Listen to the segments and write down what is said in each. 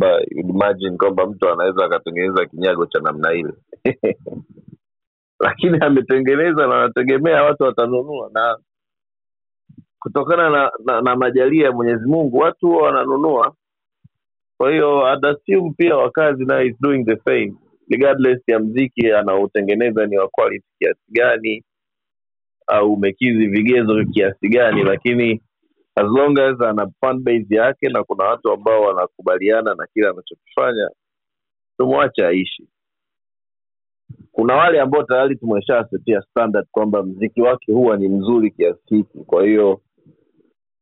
kwamba imagine kwamba mtu anaweza akatengeneza kinyago cha namna ile. Lakini ametengeneza na anategemea watu watanunua na kutokana na, na, na majalia ya mwenyezi mungu watu huwa wananunua. Kwa hiyo I'd assume pia wakazi naye is doing the same. Regardless ya mziki anaotengeneza ni wa quality kiasi gani au umekizi vigezo kiasi gani lakini as long as ana fan base yake na kuna watu ambao wanakubaliana na kile anachokifanya tumwache aishi. Kuna wale ambao tayari tumeshasetia standard kwamba mziki wake huwa ni mzuri kiasi hiki. Kwa hiyo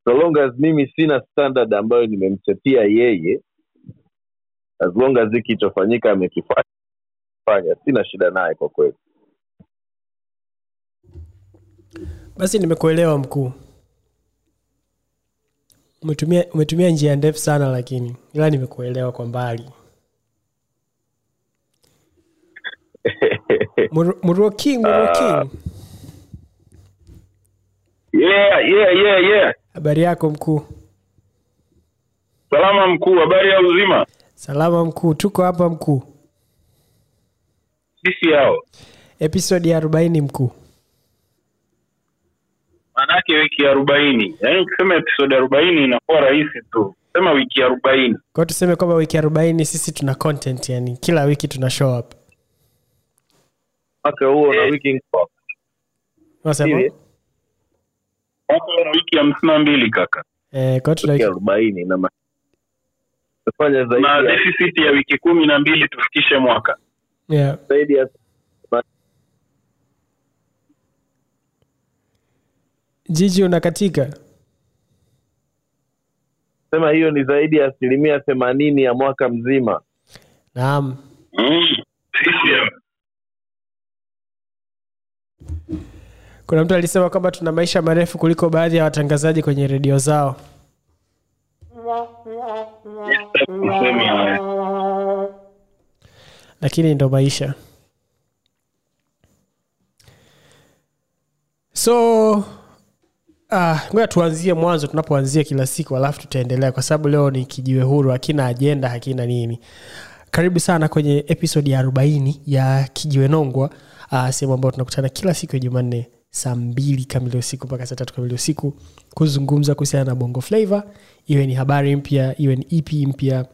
so long as mimi sina standard ambayo nimemsetia yeye as long as hiki ichofanyika amekifanya sina shida naye kwa kweli. Basi nimekuelewa mkuu umetumia umetumia njia ndefu sana lakini ila nimekuelewa kwa mbali. Mur- Murua king Murua king. Yeah yeah yeah yeah. Habari yako mkuu? Salama mkuu habari ya uzima? Salama mkuu tuko hapa mkuu. Sisi hao. Episodi ya arobaini mkuu maanaake wiki arobaini. Yaani ukisema episodi arobaini inakuwa rahisi tu. Sema wiki arobaini. Kwao tuseme kwamba wiki arobaini sisi tuna content yani kila wiki tuna show up. Mwaka huo na wiki unasema? Mwaka una wiki hamsini na mbili kaka. Eh, wiki arobaini na ma- zaidi ya deficit ya wiki kumi na mbili tufikishe mwaka. Yeah. zaidi ya jiji unakatika? Sema hiyo ni zaidi ya asilimia themanini ya mwaka mzima. Naam. Kuna mtu alisema kwamba tuna maisha marefu kuliko baadhi ya watangazaji kwenye redio zao. Lakini ndo maisha. So ah, uh, tuanzie mwanzo tunapoanzia kila siku alafu tutaendelea kwa sababu leo ni kijiwe huru hakina ajenda hakina nini. Karibu sana kwenye episodi ya 40 ya kijiwe nongwa uh, sehemu ambayo tunakutana kila siku ya jumanne saa mbili kamili usiku mpaka saa tatu kamili usiku kuzungumza kuhusiana na bongo flavo iwe ni habari mpya iwe ni ep mpya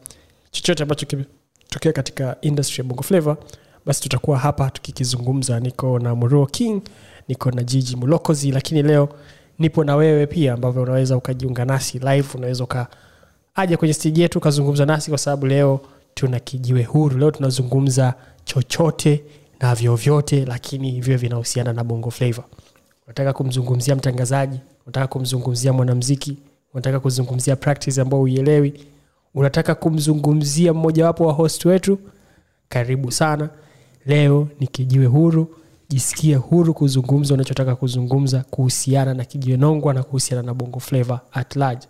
chochote ambacho kimetokea katika industry ya bongo flavo basi tutakuwa hapa tukikizungumza. Niko na muruo king niko na jiji mulokozi lakini leo nipo na wewe pia ambavyo unaweza ukajiunga nasi live unaweza ukaaja kwenye stiji yetu ukazungumza nasi kwa sababu leo tuna kijiwe huru. Leo tunazungumza chochote na vyovyote lakini hivyo vinahusiana na bongo flavor unataka kumzungumzia mtangazaji? Unataka kumzungumzia mwanamziki unataka kuzungumzia practice ambao uielewi unataka kumzungumzia mmojawapo wa host wetu? Karibu sana. Leo ni kijiwe huru jisikie huru kuzungumza unachotaka kuzungumza kuhusiana na kijenongwa na kuhusiana na bongo flavor at large.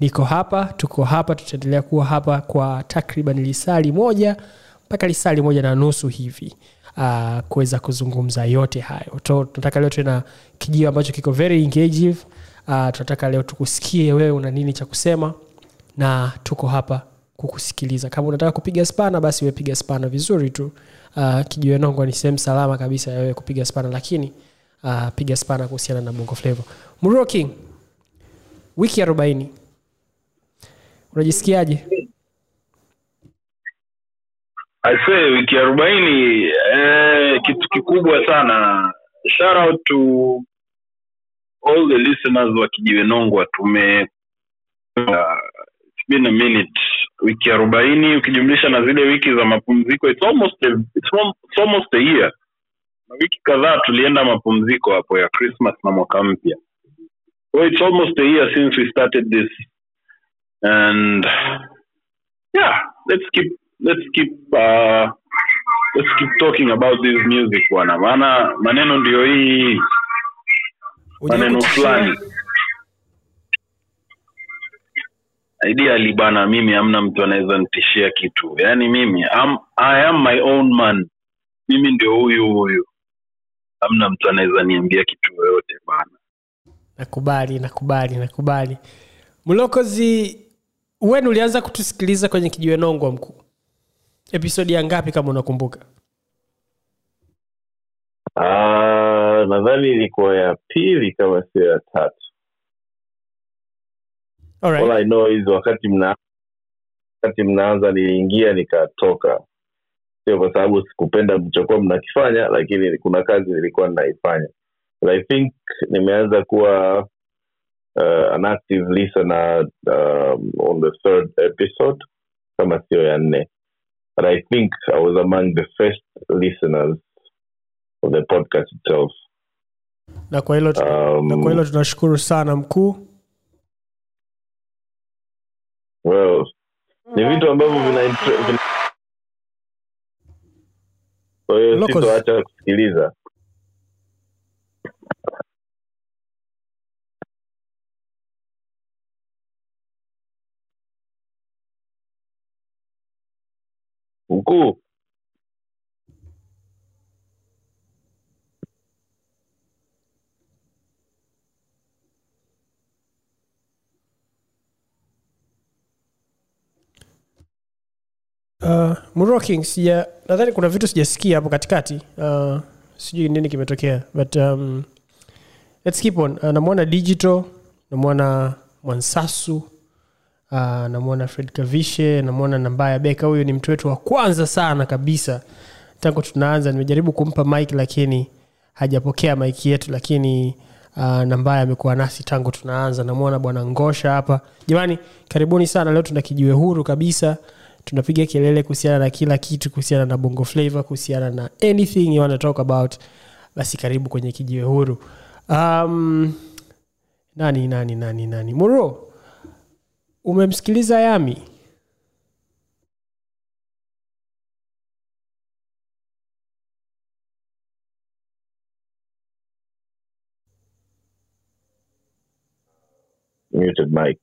Niko hapa tuko hapa tutaendelea kuwa hapa kwa takriban lisali moja mpaka lisali moja na nusu hivi uh, kuweza kuzungumza yote hayo. Tunataka leo tuwe na kijio ambacho kiko very engaging uh, tunataka leo tukusikie wewe una nini cha kusema na tuko hapa kukusikiliza. Kama unataka kupiga spana basi wepiga spana vizuri tu uh, kijiwe nongwa ni sehemu salama kabisa ya wewe kupiga spana lakini uh, piga spana kuhusiana na bongo flavo king wiki arobaini. Unajisikiaje? Aise, wiki arobaini eh, kitu kikubwa sana. Shout out to all the listeners wa kijiwe nongwa tume uh, been a minute. Wiki arobaini ukijumlisha na zile wiki za mapumziko it's almost a, it's, it's almost a year. Na wiki kadhaa tulienda mapumziko hapo ya christmas na mwaka mpya. So it's almost a year since we started this. And yeah let's keep let's keep uh, let's keep talking about this music bwana. Maana maneno ndio hii. Maneno fulani ideally bana mimi hamna mtu anaweza nitishia kitu. Yaani mimi am, i am my own man. Mimi ndio huyu huyu. Hamna mtu anaweza niambia kitu yoyote bana. Nakubali nakubali nakubali. Mlokozi wen ulianza kutusikiliza kwenye kijiwe nongwa mkuu? Episodi ya ngapi kama unakumbuka? Ah, nadhani ilikuwa ya pili kama sio ya tatu. All I know is wakati mna wakati mnaanza niliingia nikatoka. Sio kwa sababu sikupenda mlichokuwa mnakifanya lakini kuna kazi nilikuwa ninaifanya. I think nimeanza kuwa uh, an active listener um, on the third episode kama sio ya nne. But i think i was among the first listeners of the podcast itself. Na kwa hilo um, na kwa hilo tunashukuru sana mkuu well ni vitu ambavyo vina, vina... kwa hiyo sitoacha kusikiliza. Mkuu uh, Muroking, sija nadhani kuna vitu sijasikia hapo katikati. Uh, sijui nini kimetokea but um, let's keep on. Uh, namwona digital namwona mwansasu uh, namwona fred kavishe namwona nambaya beka. Huyu ni mtu wetu wa kwanza sana kabisa. Tangu tunaanza nimejaribu kumpa mik lakini hajapokea mik yetu lakini uh, nambaya amekuwa nasi tangu tunaanza. Namwona bwana ngosha hapa. Jamani karibuni sana. Leo tuna kijiwe huru kabisa tunapiga kelele kuhusiana na kila kitu kuhusiana na bongo flavor kuhusiana na anything you want to talk about. Basi karibu kwenye kijiwe huru. Um, nani nani nani nani? Muro umemsikiliza yami? Muted mic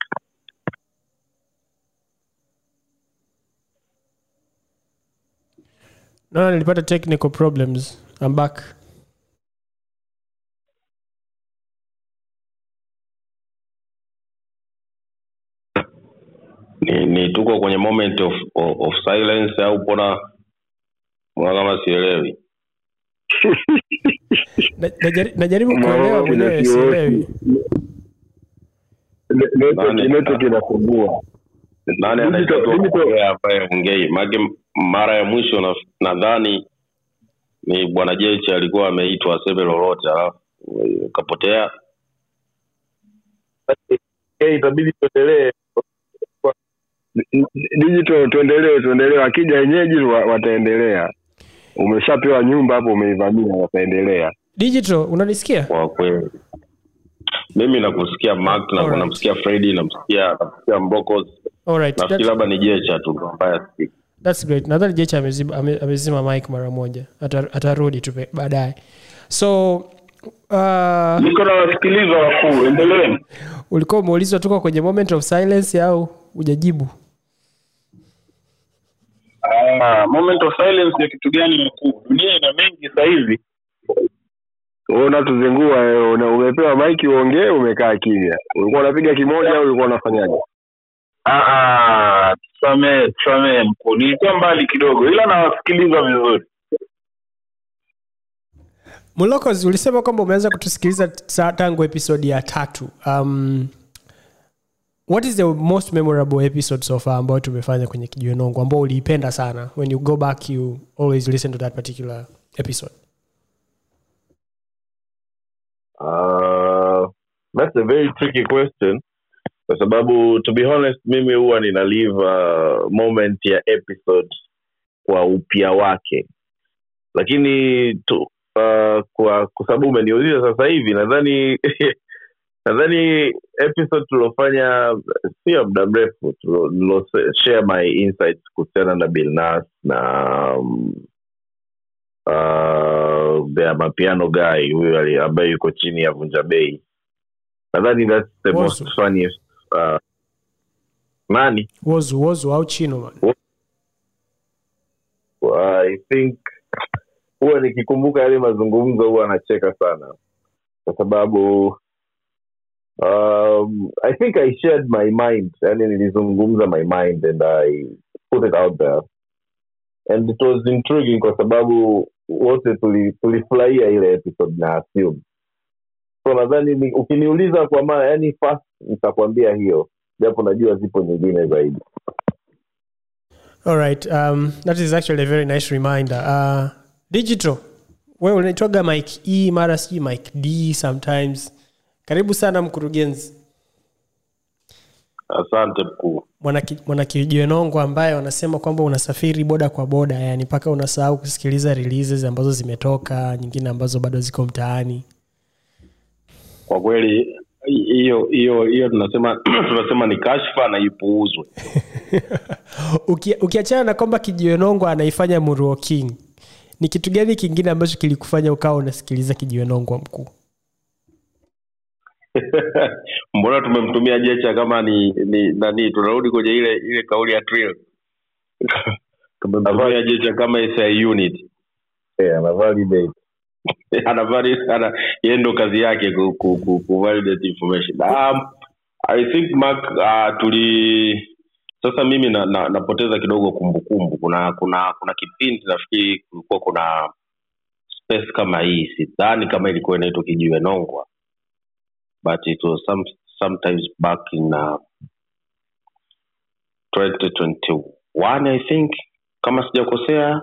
naona nilipata technical problems. I'm back. Ni, ni tuko kwenye moment of, of, of silence au pona mbona kama sielewi? Na- najari- najaribu kuelewa mwenyewe sielewi? network nani anayetakiwa kuongea ambaye ongei maake mara ya mwisho na- nadhani ni bwana jechi alikuwa ameitwa aseme lolote alafu eh, kapotea Eh, itabidi tuendelee. Digital tuendelee tuendelee akija wenyeji wataendelea. Umeshapewa nyumba hapo umeivamia wataendelea. Digital unanisikia? Kwa kweli. Mimi nakusikia mark na namsikia fredi namsikia namsikia mbokos Alright, nafikiri labda ni jecha tu ambaye asikiki that's great. Nadhani jecha amezima, amezima mike mara moja. Ata- atarudi tu baadaye. So uh, niko wakuu endeleeni. ulikuwa umeulizwa tuko kwenye moment of silence au hujajibu? Ah, moment of silence ya kitu gani mkuu? Dunia ina mengi sasa hivi unatuzingua umepewa maiki uongee umekaa kimya. Ulikuwa unapiga kimoja au ulikuwa unafanyaje tusamee tusamee mkuu nilikuwa mbali kidogo ila nawasikiliza vizuri. Mulokos ulisema kwamba umeanza kutusikiliza tangu episodi ya tatu. Um, what is the most memorable episode so far ambayo tumefanya kwenye kijuenongo ambao uliipenda sana? When you go back you always listen to that particular episode. Uh, that's a very tricky question kwa sababu to be honest mimi huwa nina leave uh, moment ya episode kwa upya wake. Lakini tu, uh, kwa kwa sababu umeniuliza sasa hivi nadhani nadhani episode tuliofanya sio muda mrefu share my insights kuhusiana na bilnas na um, uh, the mapiano guy huyo ambaye yuko chini ya vunja bei. Nadhani that's the most funniest uh, nani? Wozu wozu au chino man? I think huwa nikikumbuka yale mazungumzo huwa anacheka sana. Kwa sababu um, i think i shared my mind. Yani nilizungumza my mind and i put it out there. And it was intriguing kwa sababu wote tuli- ile episode na assume. So nadhani ukiniuliza kwa mara yani first nitakwambia hiyo japo najua zipo nyingine zaidi All right. Um, that is actually a very nice reminder. Uh, digital, wewe unaitwaga mike e mara sijui mike d sometimes. Karibu sana mkurugenzi asante mkuu mwanakijenongo ambaye wanasema kwamba unasafiri boda kwa boda, yani mpaka unasahau kusikiliza releases ambazo zimetoka, nyingine ambazo bado ziko mtaani. kwa kweli hiyo hiyo hiyo tunasema tunasema ni kashfa na ipuuzwe. Uki- ukiachana na kwamba kijiwenongo anaifanya muruo king ni kitu gani kingine ambacho kilikufanya ukawa unasikiliza kijiwenongwa mkuu? Mbona tumemtumia jecha kama ni ni nani tunarudi kwenye ile ile kauli ya trill. Tumemtumia jecha kama SI unit. Yeah, ana validate anavari ana yeye ndo kazi yake ku, ku, ku, ku validate information. Um, i think mark uh, tuli sasa mimi na, na, napoteza kidogo kumbukumbu. Kuna kuna kuna kipindi nafikiri kulikuwa kuna space kama hii sidhani kama ilikuwa inaitwa kijiwe nongwa but it was some, sometimes back in uh, 2021 i think. Kama sijakosea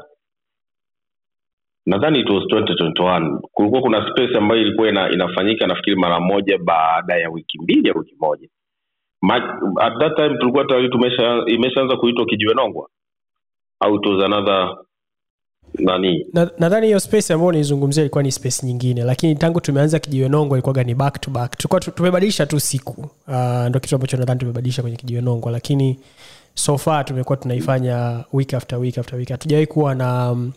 nadhani it was 2021 kulikuwa kuna space ambayo ilikuwa ina, inafanyika nafikiri mara moja baada ya wiki mbili ya wiki moja. At that time tulikuwa tayari imeshaanza kuitwa kijiwe au it was another nani? Na- hiyo space ambayo unaizungumzia ilikuwa ni space nyingine lakini tangu tumeanza kijiwenongwa ilikuwaga ni back to back. Tulikuwa tumebadilisha tu siku. Uh, ndo kitu ambacho nadhani tumebadilisha kwenye kijiwenongwa lakini so far tumekuwa tunaifanya week after week after week. Hatujawahi kuwa na um,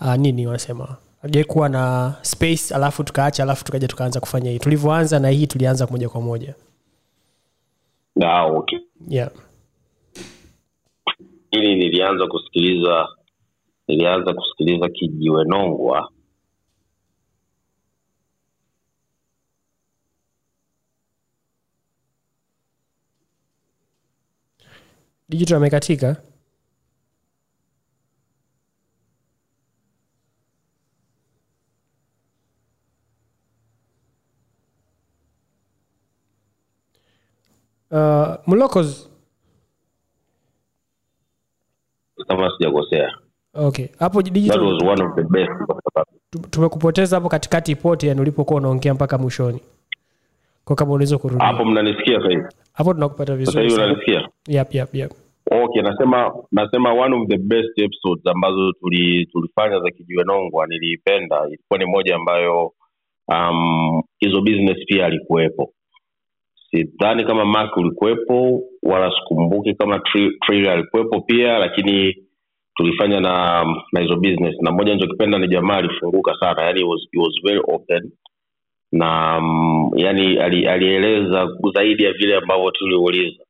uh, nini wanasema? Hatujawahi kuwa na space alafu tukaacha alafu tukaja tukaanza kufanya hii. Tulivyoanza na hii tulianza moja kwa moja. Okay yeah. ili nilianza kusikiliza nilianza kusikiliza kijiwe nongwa. Digital amekatika uh, mlocos kama sijakosea. Okay. Hapo that digital was one of the best. Kwa sababu tu- tumekupoteza hapo katikati pote yani ulipokuwa unaongea mpaka mwishoni. Kwa kama unaweza kurudia hapo mnanisikia sahivi hapo tunakupata vizuri unanisikia? Yep, yep, yep. okay nasema nasema one of the best episodes ambazo tuli, tulifanya za kijiwenongwa niliipenda ilikuwa ni moja ambayo um, hizo business pia alikuwepo sidhani kama mark ulikuwepo wala sikumbuki kama Tri- Trailer alikuwepo pia lakini tulifanya na na hizo business. Na moja nichokipenda ni jamaa alifunguka sana yani he was, he was very open. Na um, yani ali, alieleza zaidi ya vile ambavyo tuliuliza.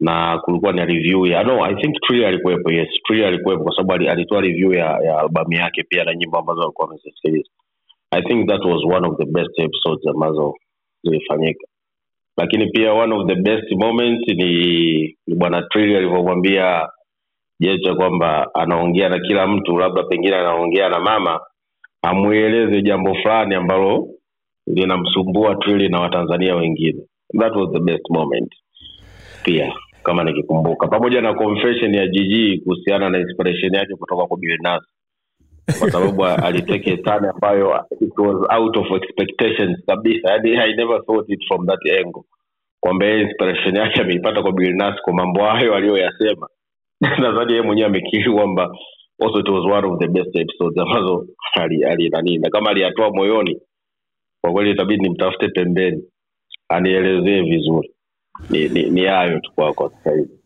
Na kulikuwa na review ya no i think Tree alikuwepo yes Tree alikuwepo kwa sababu alitoa review ya ya albamu yake pia na nyimbo ambazo alikuwa amezisikiliza i think that was one of the best episodes ambazo zilifanyika lakini pia one of the best moment ni, bwana Tree alivyomwambia jecha kwamba anaongea na kila mtu labda pengine anaongea na mama amweleze jambo fulani ambalo linamsumbua Trili na watanzania wengine. That was the best moment. Pia kama nikikumbuka. Pamoja na confession ya jiji kuhusiana na inspiration yake kutoka kwa Billnass kwa sababu aliteke tani ambayo it was out of expectations kabisa. Yani i never thought it from that angle. Kwamba yeye inspiration yake ameipata kwa Billnass kwa mambo hayo aliyoyasema. Nadhani yeye mwenyewe amekiri kwamba also it was one of the best episodes ambazo ali, ali na kama aliyatoa moyoni kwa kweli itabidi nimtafute pembeni. Anielezee vizuri. Ni hayo tu kwako. sasa hivi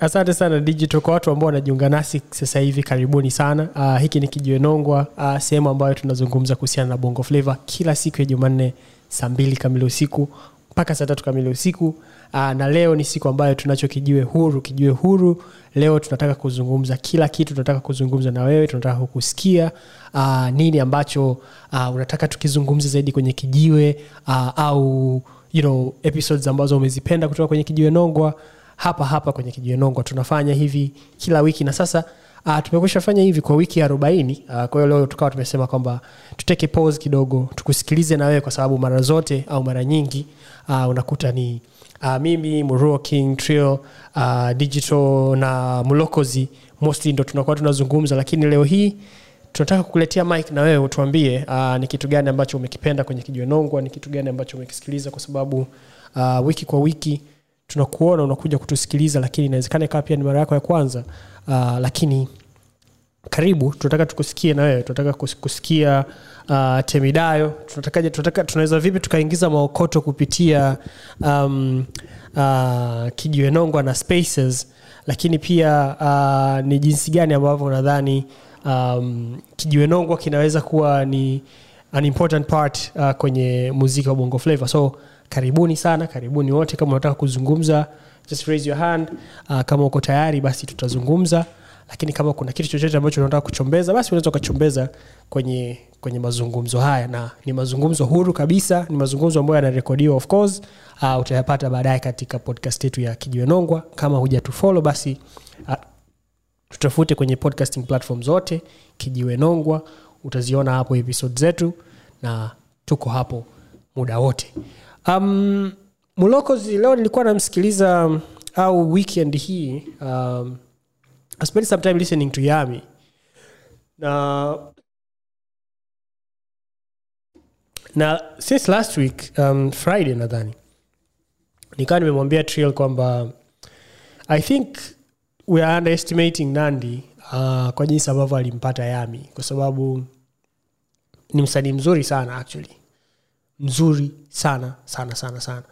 asante sana digital kwa watu ambao wanajiunga nasi sasa hivi karibuni sana. Uh, hiki ni kijiwe nongwa uh, sehemu ambayo tunazungumza kuhusiana na bongo flava kila siku ya jumanne saa mbili kamili usiku mpaka saa tatu kamili usiku. Uh, na leo ni siku ambayo tunacho kijiwe huru. Kijiwe huru leo tunataka kuzungumza kila kitu tunataka kuzungumza na wewe tunataka kukusikia uh, nini ambacho uh, unataka tukizungumze zaidi kwenye kijiwe uh, au you know, episodes ambazo umezipenda kutoka kwenye kijiwe nongwa hapa hapa kwenye kijiwenongwa tunafanya hivi kila wiki na sasa uh, tumekwisha fanya hivi kwa wiki arobaini. Uh, kwa leo tukawa tumesema kwamba tuteke pause kidogo tukusikilize na wewe kwa sababu mara zote au mara nyingi uh, unakuta ni uh, mimi muruo king trio uh, digital na mlokozi mostly ndo tunakuwa tunazungumza. Lakini leo hii tunataka kukuletea mik na wewe utuambie uh, ni kitu gani ambacho umekipenda kwenye kijiwenongwa ni kitu gani ambacho umekisikiliza kwa sababu uh, wiki kwa wiki tunakuona unakuja kutusikiliza lakini inawezekana ikawa pia ni mara yako ya kwanza uh, lakini karibu tunataka tukusikie na wewe tunataka kusikia uh, temidayo tunataka, tunataka tunaweza vipi tukaingiza maokoto kupitia um, uh, kijiwenongwa na spaces lakini pia uh, ni jinsi gani ambavyo unadhani um, kijiwenongwa kinaweza kuwa ni an important part uh, kwenye muziki wa bongo flavor so karibuni sana karibuni wote. Kama unataka kuzungumza just raise your hand. Uh, kama uko tayari basi tutazungumza. Lakini kama kuna kitu chochote ambacho unataka kuchombeza basi unaweza ukachombeza kwenye kwenye mazungumzo haya. Na ni mazungumzo huru kabisa ni mazungumzo ambayo yanarekodiwa of course. Uh, utayapata baadaye katika podcast yetu ya kijiwenongwa kama hujatufolo basi uh, tutafute kwenye podcasting platform zote. Kijiwenongwa utaziona hapo episode zetu. Na tuko hapo muda wote um, mlokozi leo nilikuwa namsikiliza au weekend hii um, I some time listening to yami. Na na since last week um, friday nadhani nikawa nimemwambia trial kwamba i think we are underestimating nandi uh, kwa jinsi ambavyo alimpata yami kwa sababu ni msanii mzuri sana actually mzuri sana sana sana sana.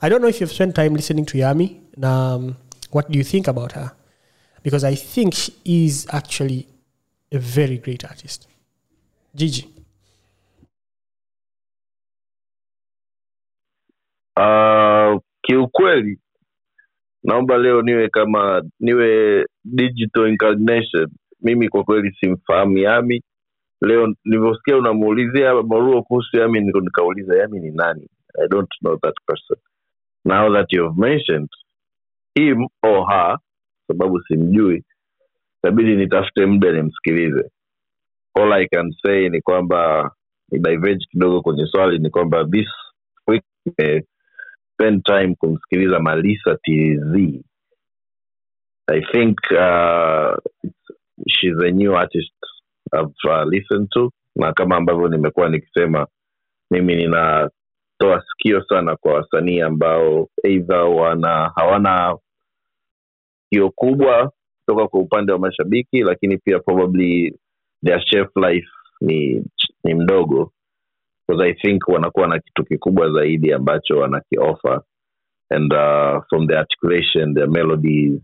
I don't know if you've spent time listening to yami na um, what do you think about her? Because i think she is actually a very great artist. Gigi. Uh, kiukweli naomba leo niwe kama niwe digital incarnation. Mimi kwa kweli simfahamu yami leo nilivyosikia unamuulizia maruo kuhusu yami nikauliza yami ni nani? I don't know that person. Now that you've mentioned him or her sababu simjui itabidi nitafute muda nimsikilize. All i can say ni kwamba ni diverge kidogo kwenye swali ni kwamba this week eh, spend time kumsikiliza malisa tz i think uh, she's a new artist I've uh, listened to. Na kama ambavyo nimekuwa nikisema mimi ninatoa sikio sana kwa wasanii ambao eidha wana hawana sikio kubwa kutoka kwa upande wa mashabiki lakini pia probably their chef life ni ni mdogo. Because i think wanakuwa na kitu kikubwa zaidi ambacho wanakiofa and uh, from the articulation their melodies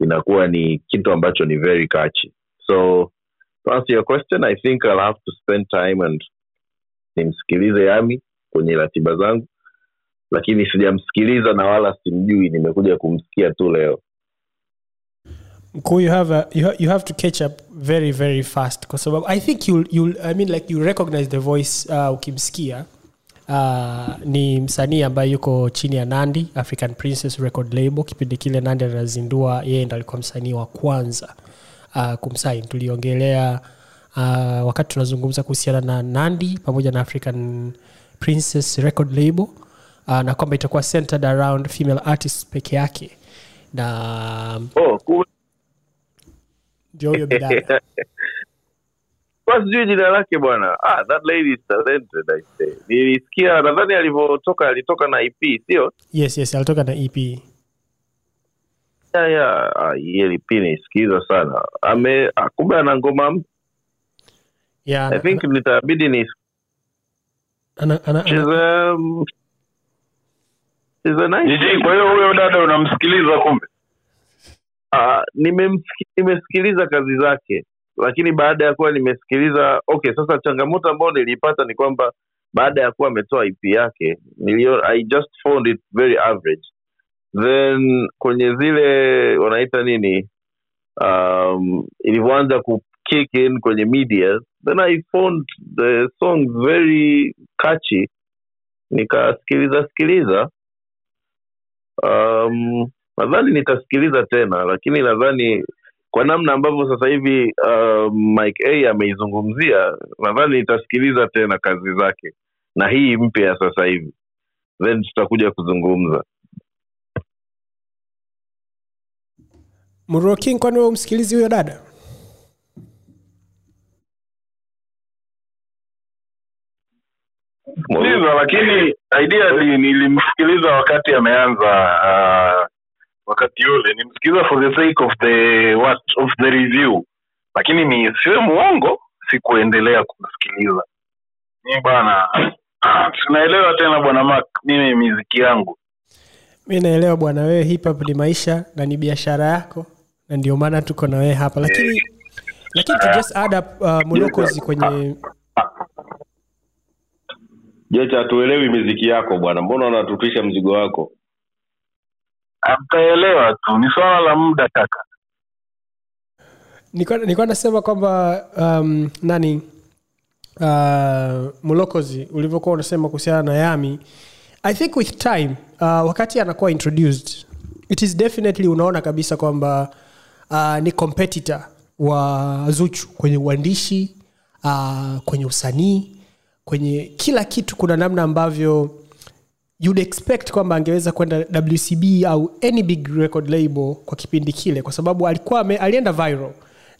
inakuwa ni kitu ambacho ni very catchy. So to answer your question. I think i'll have to spend time and nimsikilize yami kwenye ratiba zangu lakini sijamsikiliza na wala simjui nimekuja kumsikia tu leo. Mkuu you have, a, you, ha- you have to catch up very very fast kwa sababu i think you'll, you'll, i mean like you recognize the voice uh, ukimsikia uh, ni msanii ambaye yuko chini ya nandi african princess record label. Kipindi kile nandi anazindua yeye ndo alikuwa msanii wa kwanza kumsain tuliongelea uh, wakati tunazungumza kuhusiana na nandi pamoja na african princess record label uh, na kwamba itakuwa centered around female artists peke yake. Na oh, cool. ndio huyo bidada sijui jina lake bwana. Ah, that lady is talented I say. nilisikia nadhani alivyotoka alitoka na ep sio? Yes yes alitoka na ep ya ya ah, nisikiza sana. Ame ah, kumbe ana ngoma mpya. yeah, i think nitabidi ni ana, ana, ana, um, nice kwa hiyo huyo dada unamsikiliza kumbe? Uh, nimesikiliza kazi zake lakini baada ya kuwa nimesikiliza okay sasa changamoto ambayo niliipata ni kwamba baada ya kuwa ametoa ip yake nilio, i just found it very average then kwenye zile wanaita nini um, ilivyoanza ku kick in kwenye media then i found the song very catchy. Nikasikiliza sikiliza. Um, nadhani nitasikiliza tena lakini nadhani kwa namna ambavyo sasa hivi uh, mike a ameizungumzia nadhani nitasikiliza tena kazi zake na hii mpya ya sasa hivi. Then tutakuja kuzungumza King, kwani wewe umsikilizi huyo dada? sikiliza lakini idea nilimsikiliza wakati ameanza uh, wakati yule nimsikiliza for the sake of the what of the review. Lakini ni siwe muongo sikuendelea kumsikiliza. Mi bwana Tunaelewa tena bwana mak mimi miziki yangu. Mi naelewa bwana wewe hip hop ni maisha na ni biashara yako na ndio maana tuko na wewe hapa. Lakini lakini to just add up uh, mlokozi kwenye jecha hatuelewi miziki yako bwana. Mbona unatutisha mzigo wako? Mtaelewa tu. Ni swala la muda kaka. Nilikuwa nilikuwa nasema kwamba um, nani uh, mlokozi ulivyokuwa unasema kuhusiana na yami i think with time uh, wakati anakuwa introduced it is definitely unaona kabisa kwamba uh, ni competitor wa zuchu kwenye uandishi uh, kwenye usanii kwenye kila kitu. Kuna namna ambavyo you'd expect kwamba angeweza kwenda wcb au any big record label kwa kipindi kile kwa sababu alikuwa alienda viral.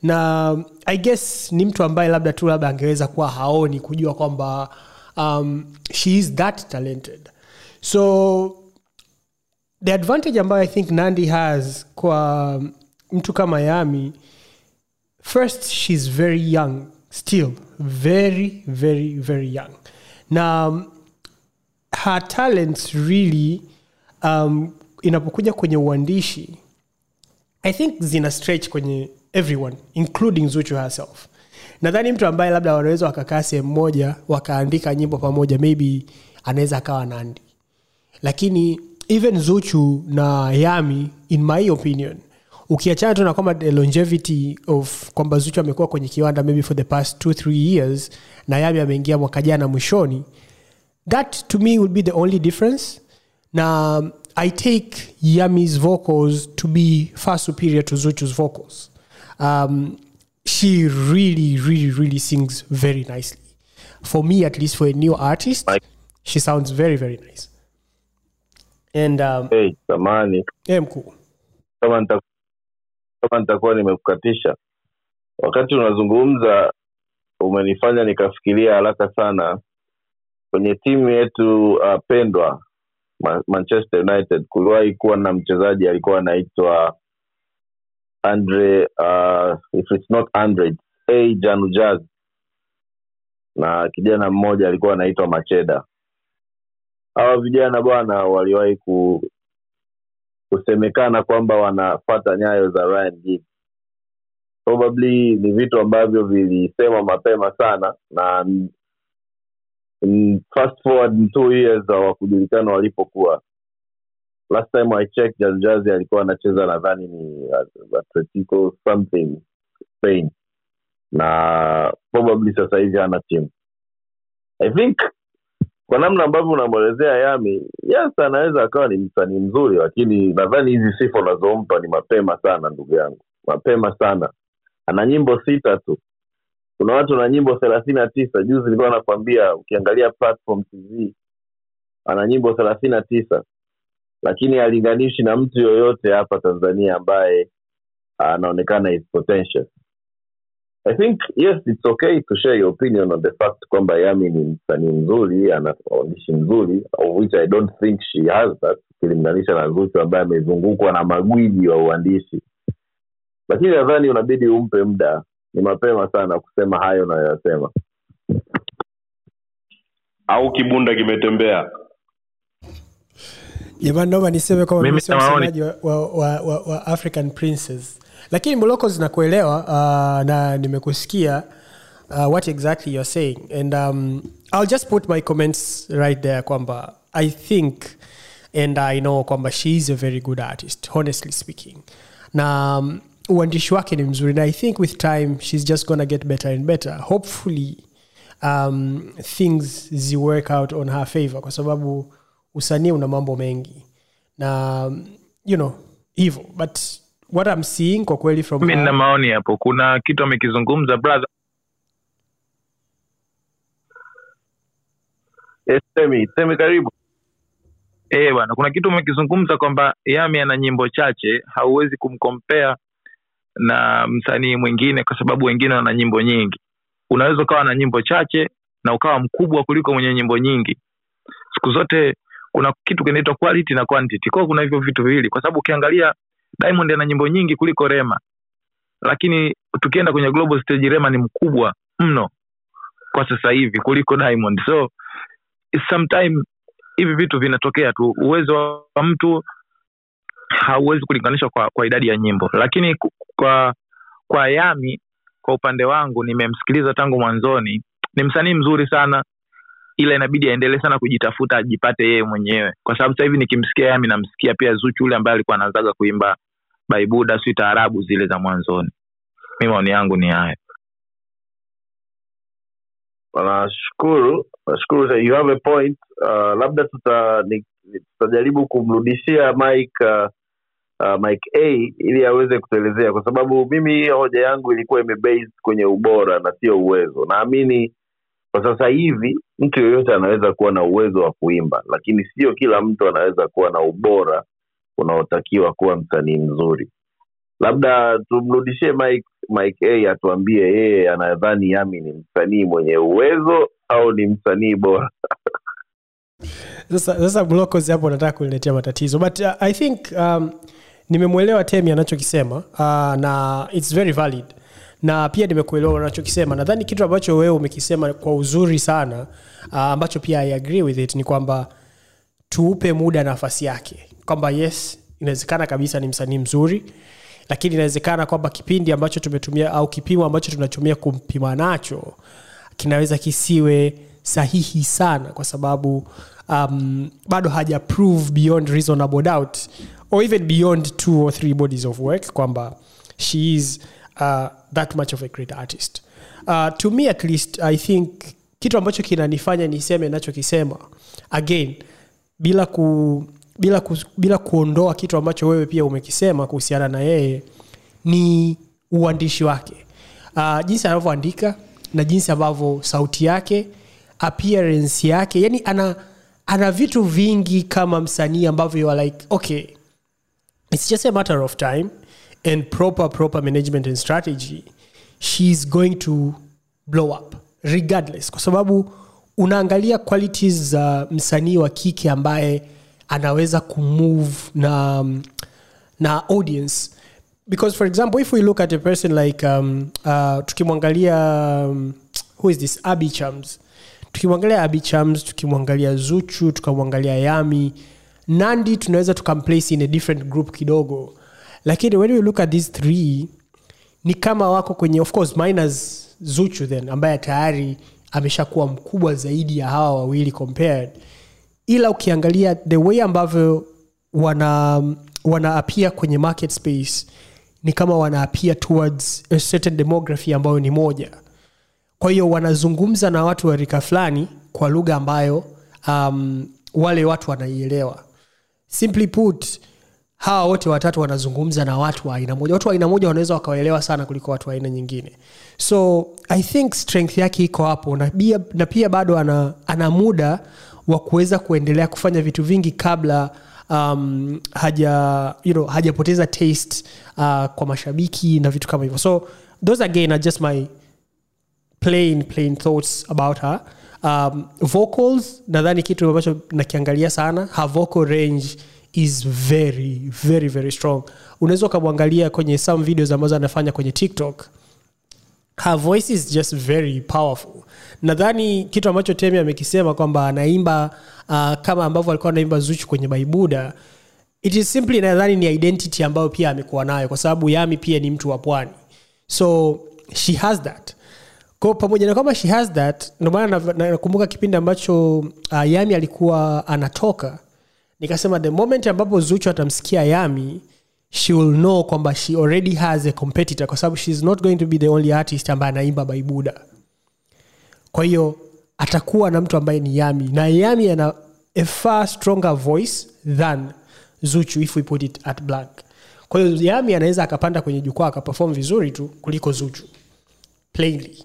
Na i guess ni mtu ambaye labda tu labda angeweza kuwa haoni kujua kwamba um, she is that talented. So the advantage ambayo i think nandi has kwa mtu kama yami first she's very young still very very very young. Na um, her talents really um, inapokuja kwenye uandishi i think zina stretch kwenye everyone including zuchu herself. Nadhani mtu ambaye labda wanaweza wakakaa sehemu moja wakaandika nyimbo pamoja maybe anaweza akawa nandi. Lakini even zuchu na yami in my opinion ukiachana tu na kwamba the longevity of kwamba zuchu amekuwa kwenye kiwanda maybe for the past two three years na yami ameingia mwaka jana mwishoni that to me would be the only difference. Na i take yami's vocals to be far superior to zuchu's vocals. Um, she really really really sings very nicely. For me at least for a new artist she sounds very very nice. And um, hey, samani. Hey, mkuu. Kama kama nitakuwa nimekukatisha wakati unazungumza umenifanya nikafikiria haraka sana. Kwenye timu yetu uh, pendwa Ma- manchester united kuliwahi kuwa na mchezaji alikuwa anaitwa andre uh, if it's not andre a. Janujaz. Na kijana mmoja alikuwa anaitwa macheda. Hawa vijana bwana waliwahi ku, kusemekana kwamba wanafata nyayo za Ryan Giggs. Probably ni vitu ambavyo vilisema mapema sana na fast forward two years hawakujulikana walipokuwa. Last time I checked, Janjazi alikuwa anacheza nadhani ni Atletico something Spain, na probably sasa hivi hana timu. I think kwa namna ambavyo unamwelezea Yami, yes, anaweza akawa ni msanii mzuri, lakini nadhani hizi sifa unazompa ni mapema sana, ndugu yangu, mapema sana. Ana nyimbo sita tu, kuna watu na nyimbo thelathini na tisa. Juzi nilikuwa nakwambia, ukiangalia platform TV ana nyimbo thelathini na tisa, lakini halinganishi na mtu yoyote hapa Tanzania ambaye anaonekana is potential. I think yes it's okay to share your opinion on the fact kwamba Yami ni msanii mzuri, ana uandishi mzuri, of which I don't think she has that, ukilinganisha na Zuchu ambaye amezungukwa na magwiji wa uandishi, lakini nadhani unabidi umpe muda. Ni mapema sana kusema hayo unayoyasema. au kibunda kimetembea jamani naomba niseme kwamba Mimi mimi msemaji wa, wa, wa, wa, wa african princess lakini moloko zinakuelewa uh, na nimekusikia uh, what exactly you're saying. And um, i'll just put my comments right there kwamba i think and i know kwamba she is a very good artist honestly speaking. Na um, uandishi wake ni mzuri na i think with time she's just gonna get better and better. Hopefully um, things zi work out on her favor kwa sababu usanii una mambo mengi. Na um, you know hivyo but what I'm seeing kwa kweli from mi nina maoni hapo kuna kitu amekizungumza brother Eh, semi Temi karibu. Eh bwana, kuna kitu umekizungumza kwamba Yami ana nyimbo chache, hauwezi kumkompea na msanii mwingine kwa sababu wengine wana nyimbo nyingi. Unaweza ukawa na nyimbo chache na ukawa mkubwa kuliko mwenye nyimbo nyingi. Siku zote kuna kitu kinaitwa quality na quantity. kwao kuna hivyo vitu viwili, kwa sababu ukiangalia Diamond ana nyimbo nyingi kuliko Rema, lakini tukienda kwenye global stage, Rema ni mkubwa mno kwa sasa hivi kuliko Diamond. So sometime hivi vitu vinatokea tu. Uwezo wa mtu hauwezi kulinganishwa kwa, kwa idadi ya nyimbo. Lakini kwa kwa yami kwa upande wangu nimemsikiliza tangu mwanzoni. Ni msanii mzuri sana ila inabidi aendelee sana kujitafuta ajipate yeye mwenyewe. Kwa sababu hivi nikimsikia yami namsikia pia zuchu ule ambaye alikuwa anaanzaga kuimba baibuda si taarabu zile za mwanzoni. Mi maoni yangu ni hayo. Nashukuru nashukuru you have a point. Uh, labda tuta tutajaribu kumrudishia mike uh, uh, mike a ili aweze kutuelezea kwa sababu mimi hoja yangu ilikuwa imebase kwenye ubora na sio uwezo. Naamini kwa sasa hivi mtu yoyote anaweza kuwa na uwezo wa kuimba lakini sio kila mtu anaweza kuwa na ubora unaotakiwa kuwa msanii mzuri. Labda tumrudishie mike mike a atuambie yeye anadhani yami ni msanii mwenye uwezo au ni msanii bora. Sasa sasa hapo nataka kuniletea matatizo but uh, i think um, nimemwelewa temi anachokisema uh, na its very valid. Na pia nimekuelewa unachokisema nadhani kitu ambacho wewe umekisema kwa uzuri sana uh, ambacho pia i agree with it ni kwamba tuupe muda nafasi yake kwamba yes inawezekana kabisa ni msanii mzuri lakini inawezekana kwamba kipindi ambacho tumetumia au kipimo ambacho tunatumia kumpima nacho kinaweza kisiwe sahihi sana kwa sababu um, bado haja prove beyond reasonable doubt or even beyond two or three bodies of work kwamba she is uh, that much of a great artist. Uh, to me at least i think kitu ambacho kinanifanya niseme nachokisema again bila ku bila, ku, bila kuondoa kitu ambacho wewe pia umekisema kuhusiana na yeye ni uandishi wake. Uh, jinsi anavyoandika na jinsi ambavyo sauti yake appearance yake yani ana ana vitu vingi kama msanii ambavyo you like okay it's just a matter of time and proper proper management and strategy she's going to blow up regardless. Kwa sababu unaangalia qualities za msanii wa kike ambaye anaweza kumove na na audience. Because for example if we look at a person like um, uh, tukimwangalia um, who is this? Abi chams. Tukimwangalia abi chams tukimwangalia zuchu tukamwangalia yami nandi tunaweza tukamplace in a different group kidogo. Lakini when we look at these three ni kama wako kwenye of course minus zuchu then ambaye tayari ameshakuwa mkubwa zaidi ya hawa wawili compared ila ukiangalia the way ambavyo wana wanaapia kwenye market space ni kama wanaapia towards a certain demography ambayo ni moja. Kwa hiyo wanazungumza na watu wa rika fulani kwa lugha ambayo um, wale watu wanaielewa. Simply put hawa wote watatu wanazungumza na watu wa aina moja. Watu wa aina moja wanaweza wakawaelewa sana kuliko watu wa aina nyingine. So i think strength yake iko hapo na pia, na pia bado ana, ana muda wa kuweza kuendelea kufanya vitu vingi kabla um, haja you know, hajapoteza taste uh, kwa mashabiki na vitu kama hivyo. So those again are just my plain plain thoughts about her. Um, vocals nadhani kitu ambacho nakiangalia sana her vocal range is very very very strong. Unaweza ukamwangalia kwenye some videos ambazo anafanya kwenye tiktok. Her voice is just very powerful nadhani kitu ambacho temi amekisema kwamba anaimba uh, kama ambavyo alikuwa anaimba zuchu kwenye baibuda it is simply nadhani ni identity ambayo pia amekuwa nayo kwa sababu yami pia ni mtu wa pwani. So she has that. Ko pamoja na kwamba she has that ndomaana na- na- nakumbuka kipindi ambacho uh, yami alikuwa anatoka nikasema the moment ambapo zuchu atamsikia yami she will know kwamba she already has a competitor kwa sababu she's not going to be the only artist ambaye anaimba baibuda kwa hiyo atakuwa na mtu ambaye ni yami. Na yami ana a far stronger voice than zuchu if we put it at black kwa hiyo yami anaweza akapanda kwenye jukwaa akaperform vizuri tu kuliko zuchu plainly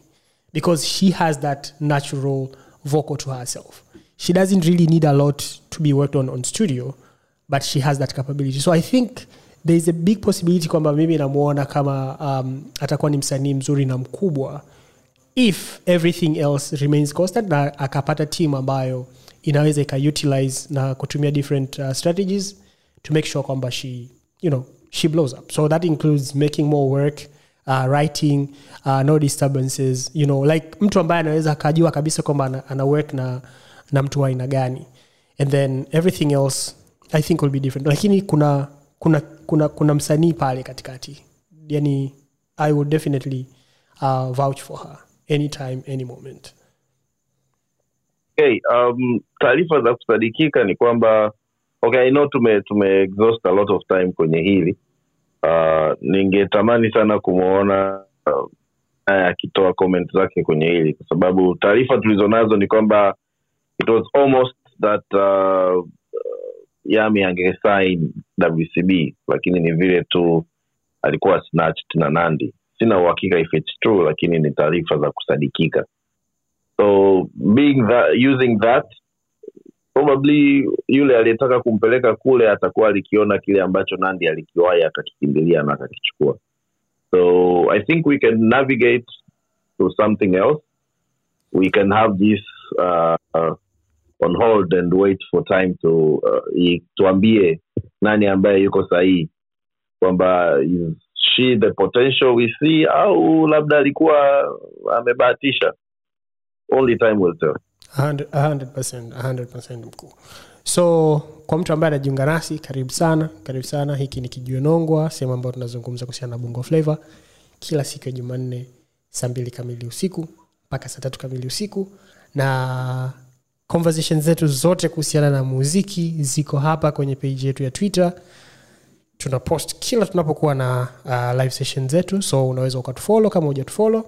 because she has that natural vocal to herself. She doesn't really need a lot to be worked on on studio but she has that capability. So i think there is a big possibility kwamba mimi namwona kama um, atakuwa ni msanii mzuri na mkubwa if everything else remains constant na akapata team ambayo inaweza ikautilize na kutumia different uh, strategies to make sure kwamba she you know she blows up. So that includes making more work uh, writing uh, no disturbances you know like mtu ambaye anaweza akajua kabisa kwamba ana, ana work na, na mtu wa aina gani. And then everything else i think will be different. Lakini kuna kuna kuna kuna msanii pale katikati. Yani i would definitely uh, vouch for her anytime any moment. Okay, um, taarifa za kusadikika ni kwamba okay, I know tume tume exhaust a lot of time kwenye hili. Uh, ningetamani sana kumwona uh, akitoa comment zake kwenye hili kwa sababu taarifa tulizonazo ni kwamba it was almost that uh, uh, yami angesign wcb lakini ni vile tu alikuwa snatched na nandi sina uhakika if it's true lakini ni taarifa za kusadikika. So being that, using that probably yule aliyetaka kumpeleka kule atakuwa alikiona kile ambacho nandi alikiwahi akakikimbilia na akakichukua. So i think we can navigate to something else. We can have this uh, uh, on hold and wait for time to uh, tuambie nani ambaye yuko sahihi kwamba is she the potential we see au labda alikuwa amebahatisha. Only time will tell. 100%, 100%, 100% mkuu. So kwa mtu ambaye anajiunga nasi karibu sana karibu sana. Hiki ni kijuenongwa sehemu ambayo tunazungumza kuhusiana na bongo flavo kila siku ya jumanne saa mbili kamili usiku mpaka saa tatu kamili usiku. Na conversation zetu zote kuhusiana na muziki ziko hapa kwenye peji yetu ya twitter tuna post kila tunapokuwa na uh, live session zetu so unaweza ukatufolo kama hujatufolo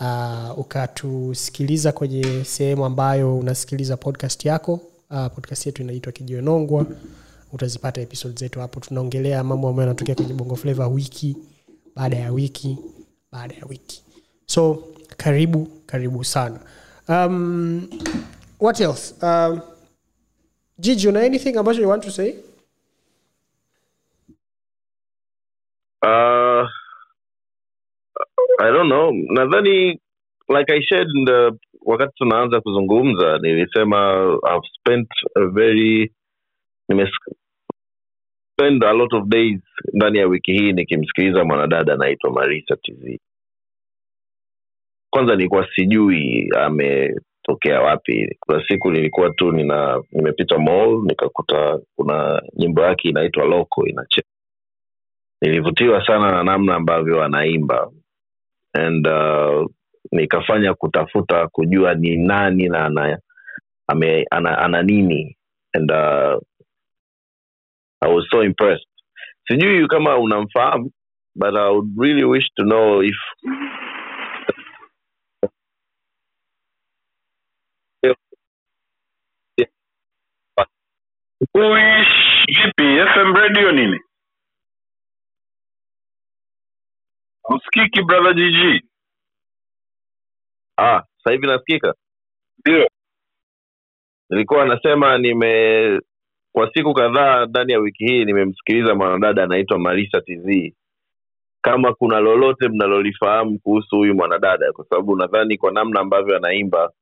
uh, ukatusikiliza kwenye sehemu ambayo unasikiliza podcast yako. Uh, podcast yetu inaitwa kijionongwa utazipata episode zetu hapo. Tunaongelea mambo ambayo yanatokea kwenye bongo flava wiki baada ya wiki baada ya wiki. So karibu karibu sana. Um, what else? Um, gigi una anything ambacho you want to say Uh, I don't know. Nadhani like I said in the wakati tunaanza kuzungumza nilisema I've spent a very nime spend a lot of days ndani ya wiki hii nikimsikiliza mwanadada anaitwa Marisa TV. Kwanza nilikuwa sijui ametokea wapi. Kuna siku nilikuwa tu nina nimepita mall nikakuta kuna nyimbo yake inaitwa Loko inacheza nilivutiwa sana na namna ambavyo anaimba. And uh, nikafanya kutafuta kujua ni nani na ana, ame, ana, ana nini. And uh, I was so impressed. Sijui kama unamfahamu but I would really wish to know if Uish, vipi? Fm radio nini usikiki brother gg ah sasa hivi nasikika? Ndio. Nilikuwa nasema nime kwa siku kadhaa ndani ya wiki hii nimemsikiliza mwanadada anaitwa marisa tz kama kuna lolote mnalolifahamu kuhusu huyu mwanadada kwa sababu nadhani kwa namna ambavyo anaimba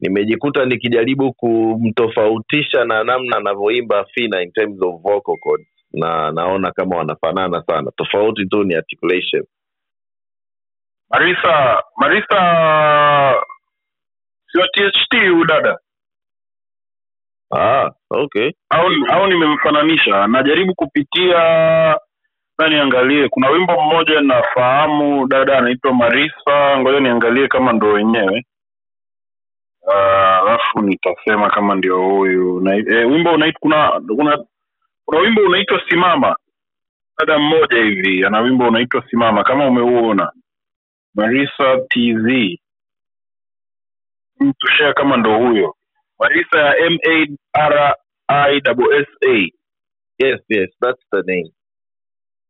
nimejikuta nikijaribu kumtofautisha na namna anavyoimba fina in terms of vocal cords. Na naona kama wanafanana sana. Tofauti tu ni articulation marisa marisa sio tht huyu dada. Ah, okay. Au au nimemfananisha. Najaribu kupitia na niangalie. Kuna wimbo mmoja nafahamu dada anaitwa marisa. Ngoja niangalie kama ndo wenyewe. Alafu uh, nitasema kama ndio huyu. Na, e, wimbo unaitwa kuna kuna kuna wimbo unaitwa simama. Dada mmoja hivi ana wimbo unaitwa simama kama umeuona marisa tz mtu share kama ndo huyo. Marisa ya m a r i s a. Yes yes that's the name.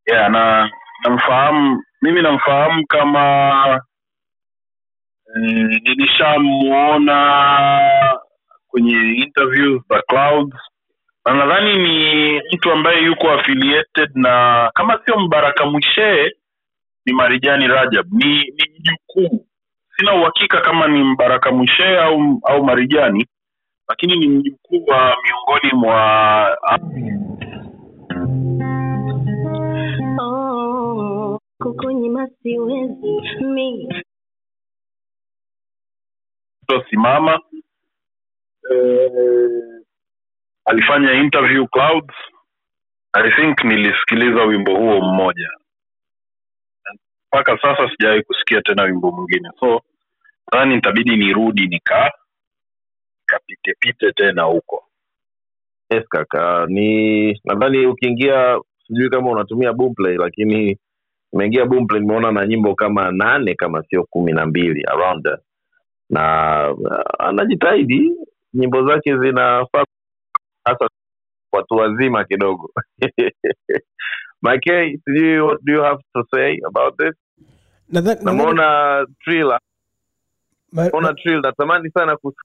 Yeah, na namfahamu mimi namfahamu kama nilishamwona nilishamuona kwenye interviews za clouds. Na nadhani ni mtu ambaye yuko affiliated na kama sio mbaraka mwishee ni marijani rajab. Ni ni mjukuu sina uhakika kama ni mbaraka mwishee au au marijani lakini ni mjukuu wa miongoni mwa Oh, kukunyima siwezi mi simama. Eh, alifanya interview clouds. I think nilisikiliza wimbo huo mmoja mpaka sasa sijawahi kusikia tena wimbo mwingine. So nadhani nitabidi nirudi nika nikapitepite tena huko. Yes kaka. Ni nadhani ukiingia sijui kama unatumia boomplay lakini nimeingia boomplay nimeona na nyimbo kama nane kama sio kumi na mbili around na uh, anajitahidi. Nyimbo zake zinafaa hasa watu wazima kidogo. Mike, sijui what do you have to say about this Namuona Trill natamani sana kusikia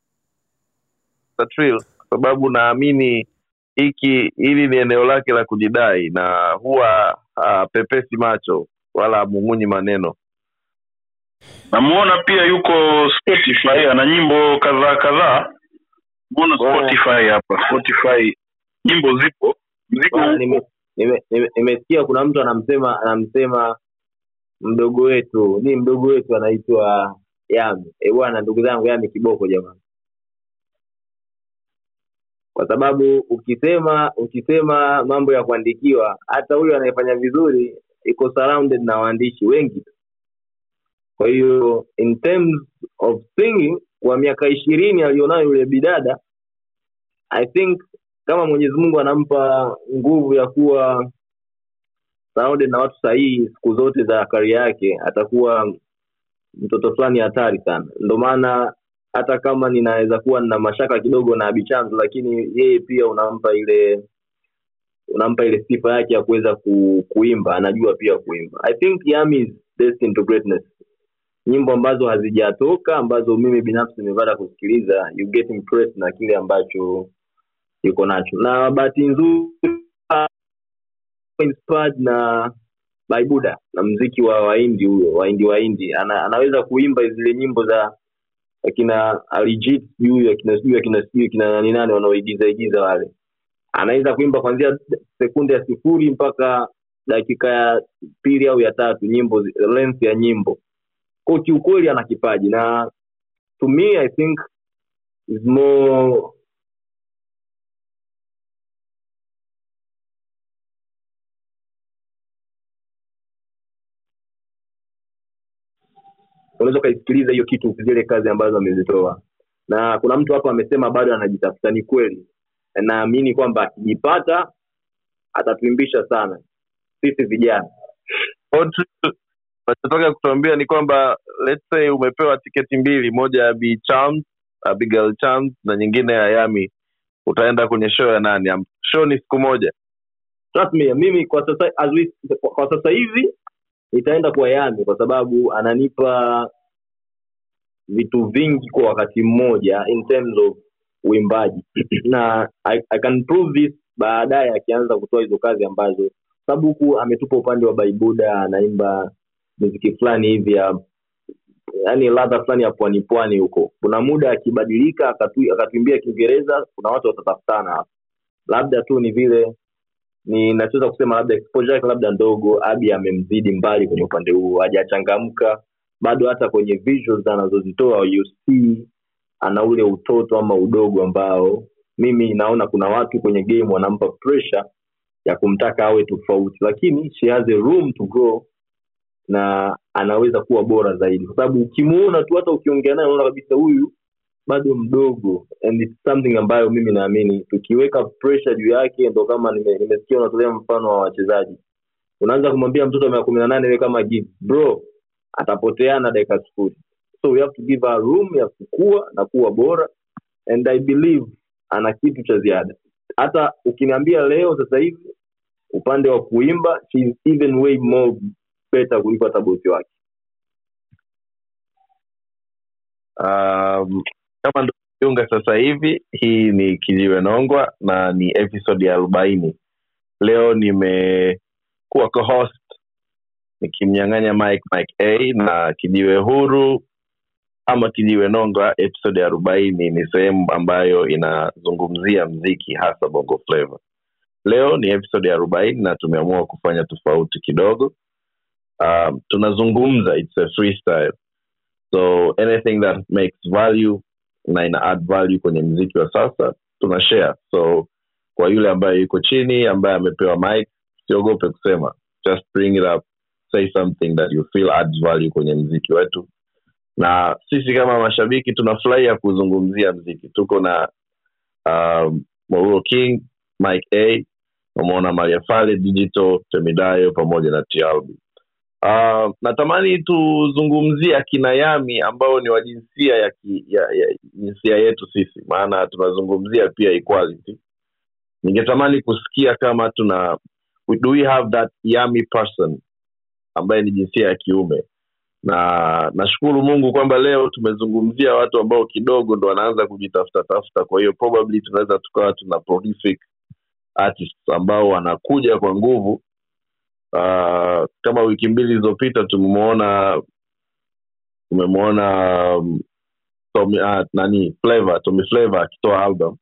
Trill kwa sababu naamini hiki hili ni eneo lake la kujidai na huwa hapepesi macho wala amung'unyi maneno. Namuona pia yuko spotify ana nyimbo kadhaa kadhaa. Muona spotify hapa. Spotify nyimbo zipo. Mzigo Bwana, nime- nime- nime- kuna mtu anamsema anamsema mdogo wetu ni mdogo wetu anaitwa yami. E bwana ndugu zangu yami kiboko jamani. Kwa sababu ukisema ukisema mambo ya kuandikiwa hata huyo anayefanya vizuri iko surrounded na waandishi wengi kwa hiyo in terms of singing kwa miaka ishirini alionayo yule bidada i think kama mwenyezi mungu anampa nguvu ya kuwa surrounded na watu sahihi siku zote za karia yake atakuwa mtoto fulani hatari sana. Ndo maana hata kama ninaweza kuwa nina mashaka kidogo na abichanzo lakini yeye pia unampa ile unampa ile sifa yake ya kuweza ku, kuimba anajua pia kuimba. I think yami is destined to greatness. Nyimbo ambazo hazijatoka ambazo mimi binafsi nimepata kusikiliza you get impressed na kile ambacho yuko nacho. Na bahati nzuri inspired na baibuda na mziki wa waindi huyo waindi waindi ana, anaweza kuimba zile nyimbo za akina Arijit sijui akina sijui akina sijui akina nani nani wale. Anaweza kuimba kuanzia sekunde ya sifuri mpaka dakika ya pili au ya tatu nyimbo length ya nyimbo. Kwa kiukweli ana kipaji na to me i think is more unaweza ukaisikiliza hiyo kitu zile kazi ambazo amezitoa. Na kuna mtu hapa amesema bado anajitafuta. Ni kweli. Naamini kwamba akijipata atatuimbisha sana. Sisi vijana. Nachotaka kutuambia ni kwamba let's say umepewa tiketi mbili moja ya b charms Abigail charms na nyingine ya Yami. Utaenda kwenye show ya nani? Show ni siku moja. Trust me, mimi kwa sasa as we, kwa sasa hivi nitaenda kwa Yami kwa sababu ananipa vitu vingi kwa wakati mmoja in terms of uimbaji. Na I, I can prove this baadaye akianza kutoa hizo kazi ambazo. Sababu huku ametupa upande wa baibuda anaimba muziki fulani hivi ya yani ladha fulani ya pwani pwani huko. Kuna muda akibadilika akatu- akatuimbia kiingereza kuna watu watatafutana hapo labda tu ni vile ni nachoweza kusema labda exposure yake labda ndogo abi amemzidi mbali kwenye upande huo hajachangamka bado hata kwenye visuals anazozitoa you ana ule utoto ama udogo ambao mimi naona kuna watu kwenye game wanampa pressure ya kumtaka awe tofauti lakini she has a room to grow na anaweza kuwa bora zaidi. Kwa sababu ukimuona tu hata ukiongea naye unaona kabisa huyu bado mdogo and it's something ambayo mimi naamini tukiweka pressure juu yake ndo kama nime- nimesikia unatolea mfano wa wachezaji. Unaanza kumwambia mtoto wa miaka kumi na nane we kama Gibbs, bro atapoteana dakika sifuri so we have to give her room ya kukua na kuwa bora and i believe ana kitu cha ziada. Hata ukiniambia leo sasa hivi upande wa kuimba she is even way more better kuliko hata bosi wake. Um, kama ndo jiunga sasa hivi hii ni kijiwe nongwa na ni episode ya arobaini. Leo nimekuwa co-host nikimnyang'anya mike mike a na kijiwe huru ama kijiwe nongwa episode ya arobaini ni sehemu ambayo inazungumzia mziki hasa bongo flavor. Leo ni episode ya arobaini na tumeamua kufanya tofauti kidogo. Um, tunazungumza it's a freestyle. So anything that makes value na ina add value kwenye mziki wa sasa tuna share. So kwa yule ambaye yuko chini ambaye amepewa mic siogope kusema. Just bring it up. Say something that you feel adds value kwenye mziki wetu. Na sisi kama mashabiki tunafurahia kuzungumzia mziki tuko na um, Moruo king mike a umeona mariafale digital temidayo pamoja na tialbi uh, natamani tuzungumzie akina yami ambao ni wa jinsia ya, ki, ya, ya jinsia yetu sisi maana tunazungumzia pia equality. Ningetamani kusikia kama tuna do we have that yami person ambaye ni jinsia ya kiume? Na nashukuru mungu kwamba leo tumezungumzia watu ambao kidogo ndo wanaanza kujitafuta tafuta kwa hiyo probably tunaweza tukawa tuna prolific artists ambao wanakuja kwa nguvu uh, kama wiki mbili zilizopita tumemwona tumemwona um, Tommy, uh, akitoa album.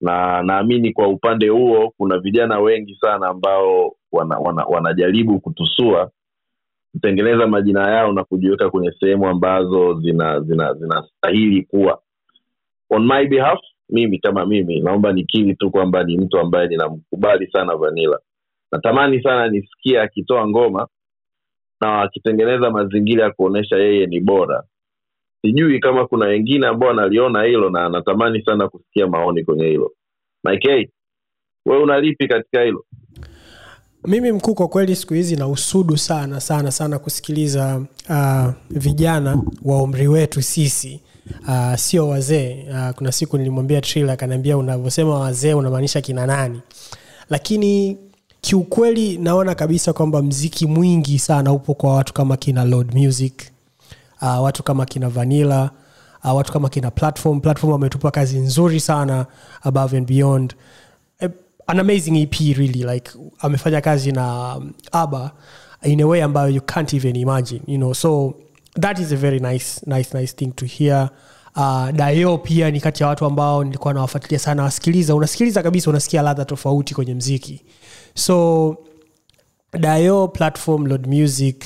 Na naamini kwa upande huo kuna vijana wengi sana ambao wana, wana, wanajaribu kutusua kutengeneza majina yao na kujiweka kwenye sehemu ambazo zina zina zinastahili kuwa. On my behalf mimi kama mimi naomba nikiri tu kwamba ni mtu ambaye ninamkubali sana vanila natamani sana nisikie akitoa ngoma na akitengeneza mazingira ya kuonyesha yeye ni bora. Sijui kama kuna wengine ambao analiona hilo na anatamani sana kusikia maoni kwenye hilo. Mike we unalipi katika hilo? Mimi mkuu kwa kweli siku hizi na usudu sana sana sana kusikiliza uh, vijana wa umri wetu sisi. Uh, sio wazee. Uh, kuna siku nilimwambia trila akaniambia unavyosema wazee unamaanisha kina nani? Lakini kiukweli naona kabisa kwamba mziki mwingi sana upo kwa watu kama kina Lord music uh, watu kama kina vanilla uh, watu kama kina platform. Platform wametupa kazi nzuri sana above and beyond. Eh, an amazing ep really like amefanya kazi na um, aba in a way ambayo you can't even imagine you know. So that is a very nice nice nice thing to hear. Uh, dayo pia ni kati ya watu ambao nilikuwa nawafuatilia sana. Wasikiliza unasikiliza kabisa unasikia ladha tofauti kwenye mziki so dayo platform lord music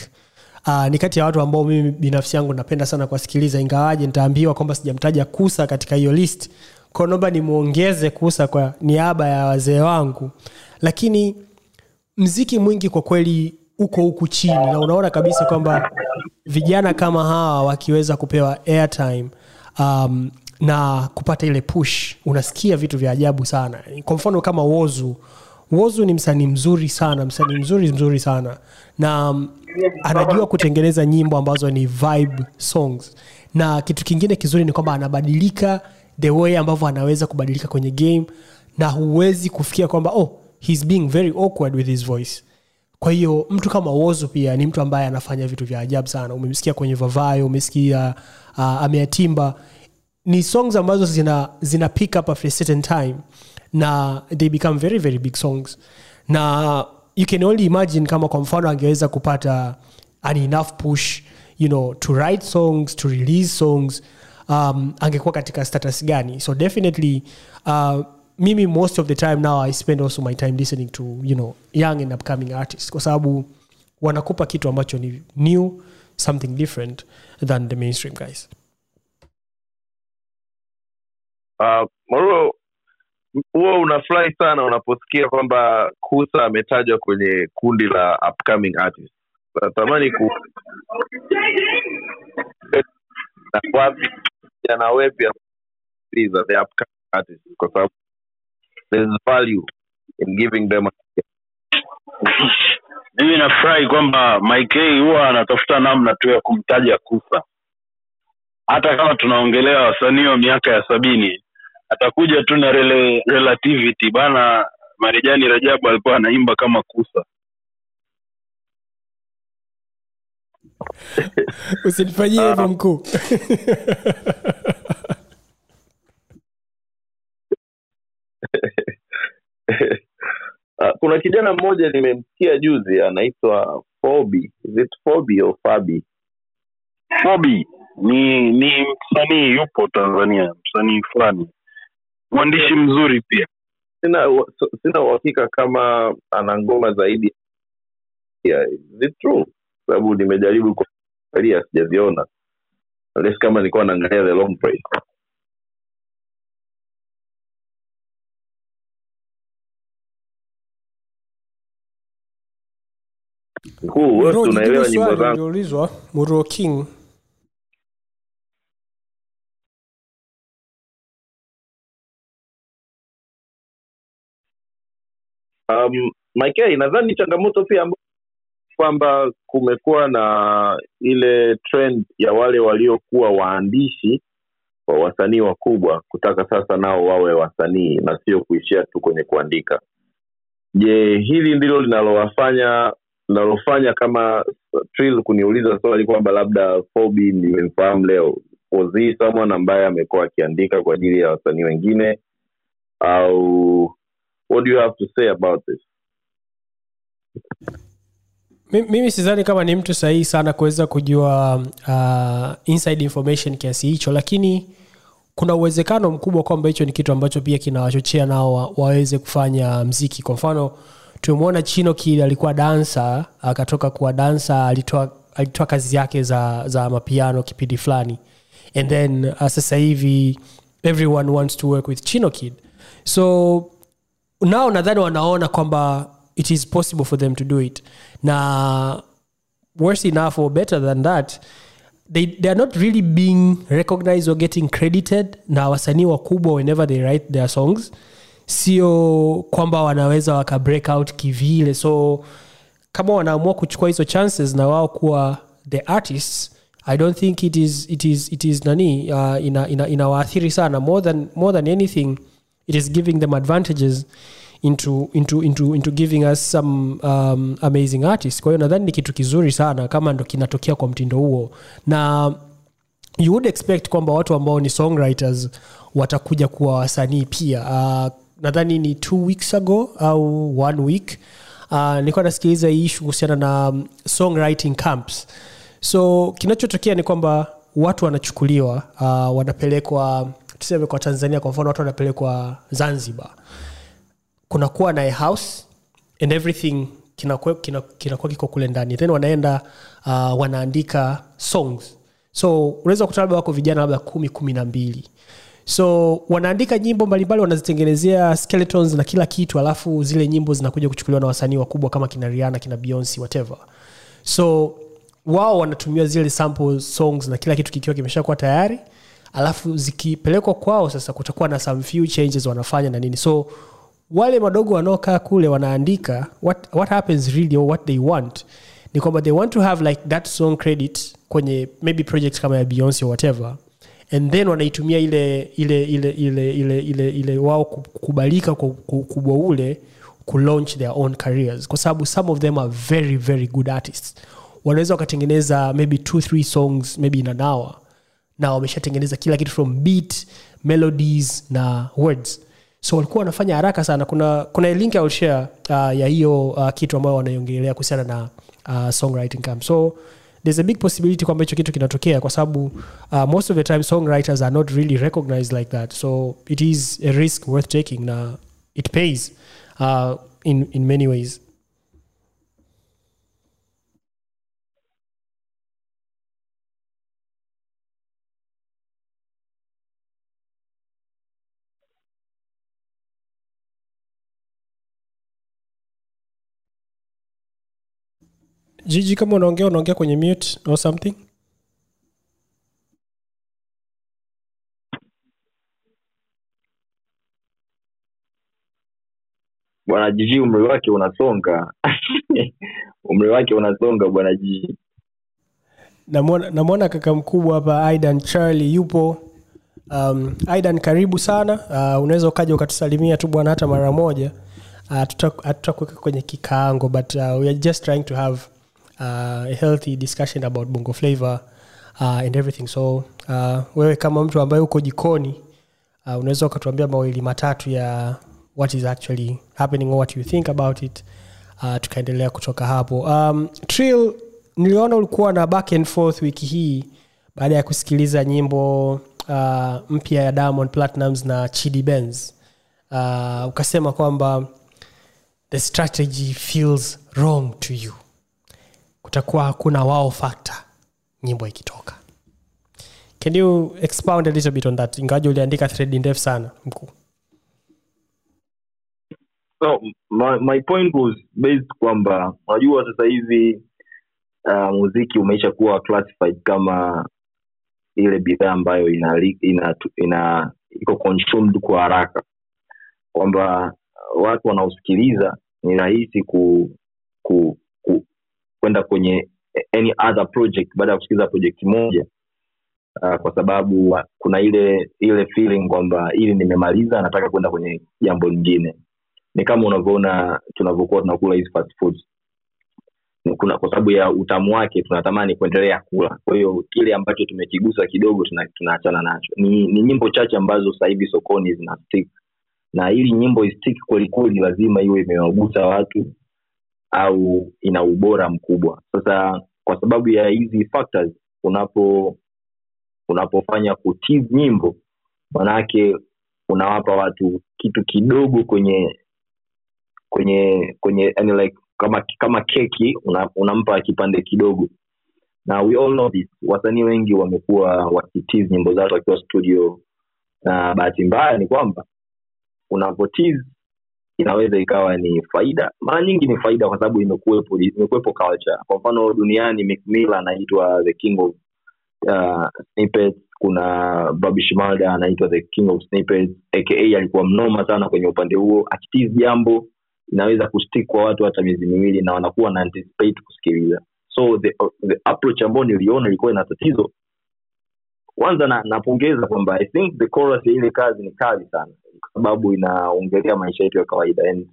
uh, ni kati ya watu ambao mimi binafsi yangu napenda sana kuwasikiliza ingawaje nitaambiwa kwamba sijamtaja kusa katika hiyo list. Kwa naomba nimwongeze kusa kwa niaba ya wazee wangu. Lakini mziki mwingi kwa kweli uko huku chini na unaona kabisa kwamba vijana kama hawa wakiweza kupewa airtime um, na kupata ile push unasikia vitu vya ajabu sana. Kwa mfano kama wozu wozu ni msanii mzuri sana msanii mzuri mzuri sana. Na um, anajua kutengeneza nyimbo ambazo ni vibe songs. Na kitu kingine kizuri ni kwamba anabadilika the way ambavyo anaweza kubadilika kwenye game na huwezi kufikia kwamba oh he's being very awkward with his voice. Kwa hiyo mtu kama wozu pia ni mtu ambaye anafanya vitu vya ajabu sana. Umemsikia kwenye vavayo umesikia uh, ameatimba. Ni songs ambazo zina, zina pick up a certain time na they become very very big songs. Na you can only imagine kama kwa mfano angeweza kupata an enough push you know to write songs to release songs um, angekuwa katika status gani. So definitely uh, mimi most of the time now i spend also my time listening to you know young and upcoming artists. Kwa sababu wanakupa kitu ambacho ni new something different than the mainstream guys. Uh, Moro, huwa unafurahi sana unaposikia kwamba kusa ametajwa kwenye kundi la upcoming artist. Natamani ku na wepi kusikiliza the upcoming artist kwa sababu there value in giving them mimi nafurahi kwamba mike huwa anatafuta namna tu ya kumtaja Kusa, hata kama tunaongelea wasanii wa miaka ya sabini atakuja tu na rele, relativity. Bana Marejani rajabu alikuwa anaimba kama kusa. Usinifanyie hivyo mkuu. Ah, kuna kijana mmoja nimemsikia juzi anaitwa Fobi. Is it Fobi or Fabi? fobi. Ni ni msanii yupo tanzania msanii fulani mwandishi mzuri pia Sina so- sina uhakika kama ana ngoma zaidi. Yeah? Sababu nimejaribu kuangalia sijaziona. Unless kama nilikuwa naangalia the long play. Mkuu, wewe unaelewa nyimbo zangu. ulioulizwa King Um, nadhani changamoto pia kwamba kumekuwa na ile trend ya wale waliokuwa waandishi wa wasanii wakubwa kutaka sasa nao wawe wasanii na sio kuishia tu kwenye kuandika. Je, hili ndilo linalowafanya linalofanya kama Trill kuniuliza swali kwamba labda Fobi nimemfahamu leo, was someone ambaye amekuwa akiandika kwa ajili ya wasanii wengine au what do you have to say about this? Mimi sidhani kama ni mtu sahihi sana kuweza kujua uh, inside information kiasi hicho lakini kuna uwezekano mkubwa kwamba hicho ni kitu ambacho pia kinawachochea nao wa, waweze kufanya mziki. Kwa mfano tumemwona chino kid alikuwa dansa akatoka kuwa dansa alitoa alitoa kazi yake za, za mapiano kipindi fulani. And then uh, sasa hivi everyone wants to work with chino kid so nao nadhani wanaona kwamba it is possible for them to do it. Na worse enough or better than that they, they are not really being recognized or getting credited na wasanii wakubwa whenever they write their songs. Sio kwamba wanaweza waka break out kivile. So kama wanaamua kuchukua hizo chances na wao kuwa the artists i don't think it is, it is, it is nani uh, ina, ina, inawaathiri sana more than, more than anything it is giving them advantages into, into, into, into giving us some um, amazing artists. Kwa hiyo nadhani ni kitu kizuri sana kama ndo kinatokea kwa mtindo huo. Na you would expect kwamba watu ambao ni songwriters watakuja kuwa wasanii pia. Uh, nadhani ni two weeks ago au one week uh, nilikuwa nasikiliza hii ishu kuhusiana na um, songwriting camps. So kinachotokea ni kwamba watu wanachukuliwa uh, wanapelekwa tuseme kwa tanzania kwa mfano watu wanapelekwa zanzibar kunakuwa na house and everything kinakuwa kina, kina kiko kule ndani. Then wanaenda uh, wanaandika songs. So unaweza kuta labda wako vijana labda kumi kumi na mbili. So wanaandika nyimbo mbalimbali wanazitengenezea skeletons na kila kitu alafu zile nyimbo zinakuja kuchukuliwa na wasanii wakubwa kama kina riana kina beyonce whatever. So wao wanatumia zile sample songs na kila kitu kikiwa kimeshakuwa tayari alafu zikipelekwa kwao sasa kutakuwa na some few changes wanafanya na nini. So wale madogo wanaokaa kule wanaandika what, what happens really or what they want ni kwamba they want to have like that song credit kwenye maybe project kama ya beyonce or whatever and then wanaitumia ile ile ile ile ile ile, ile wao kukubalika kwa ukubwa ule kulaunch their own careers. Kwa sababu some of them are very very good artists. Wanaweza wakatengeneza maybe two three songs maybe in an hour na wameshatengeneza kila kitu from beat melodies na words. So walikuwa wanafanya haraka sana. Kuna kuna link I share uh, ya hiyo uh, kitu ambayo wanaiongelea kuhusiana na uh, songwriting camp. So there's a big possibility kwamba hicho kitu kinatokea kwa sababu uh, most of the time songwriters are not really recognized like that. So it is a risk worth taking na it pays uh, in, in many ways jiji kama unaongea unaongea kwenye mute or something? Bwana jiji umri wake unasonga. Umri wake unasonga bwana jiji namwona namwona kaka mkubwa hapa aidan charlie yupo. Um, aidan karibu sana. Uh, unaweza ukaja ukatusalimia tu bwana hata mara moja. Uh, kwenye kikaango but uh, we are just trying to have uh, a healthy discussion about bongo flavor uh, and everything. So uh, wewe kama mtu ambaye uko jikoni uh, unaweza ukatuambia mawili matatu ya what is actually happening or what you think about it uh, tukaendelea kutoka hapo. Um, trill niliona ulikuwa na back and forth wiki hii baada ya kusikiliza nyimbo uh, mpya ya diamond platinums na chidi benz. Uh, ukasema kwamba the strategy feels wrong to you kutakuwa hakuna wow factor nyimbo ikitoka. Can you expound a little bit on that? Ingawaji uliandika thread ndefu sana mkuu. So my, my point was based kwamba unajua sasa hivi uh, muziki umeisha kuwa classified kama ile bidhaa ambayo ina, ina, ina iko consumed kwa haraka. Kwamba watu wanaosikiliza ni rahisi ku, ku kwenda kwenye any other project baada ya kusikiliza project moja uh, kwa sababu kuna ile ile feeling kwamba ili nimemaliza nataka kwenda kwenye jambo lingine. Ni kama unavyoona tunavyokuwa tunakula hizi fast foods. Kuna kwa sababu ya utamu wake tunatamani kuendelea kula. Kwa hiyo kile ambacho tumekigusa kidogo tuna- tunaachana nacho. Ni, ni nyimbo chache ambazo sasa hivi sokoni zina stick. Na ili nyimbo istik kwelikweli lazima iwe imewagusa watu au ina ubora mkubwa. Sasa kwa sababu ya hizi factors unapo unapofanya kutii nyimbo manake unawapa watu kitu kidogo kwenye kwenye kwenye yani like kama kama keki una, unampa kipande kidogo. Na we all know this wasanii wengi wamekuwa wakitiz nyimbo zao wakiwa studio. Na bahati mbaya ni kwamba unapotiz inaweza ikawa ni faida. Mara nyingi ni faida kwa sababu imekuwepo imekuwepo culture. Kwa mfano duniani Mill anaitwa the king of uh, kuna Bobby anaitwa the king of snippets. Aka alikuwa mnoma sana kwenye upande huo. Akitiz jambo inaweza kustick kwa watu hata miezi miwili na wanakuwa na anticipate kusikiliza. So the, the approach ambayo niliona ilikuwa ina tatizo. Kwanza na, napongeza kwamba i think the chorus ya ile kazi ni kali sana kwa sababu inaongelea maisha yetu ya kawaida. And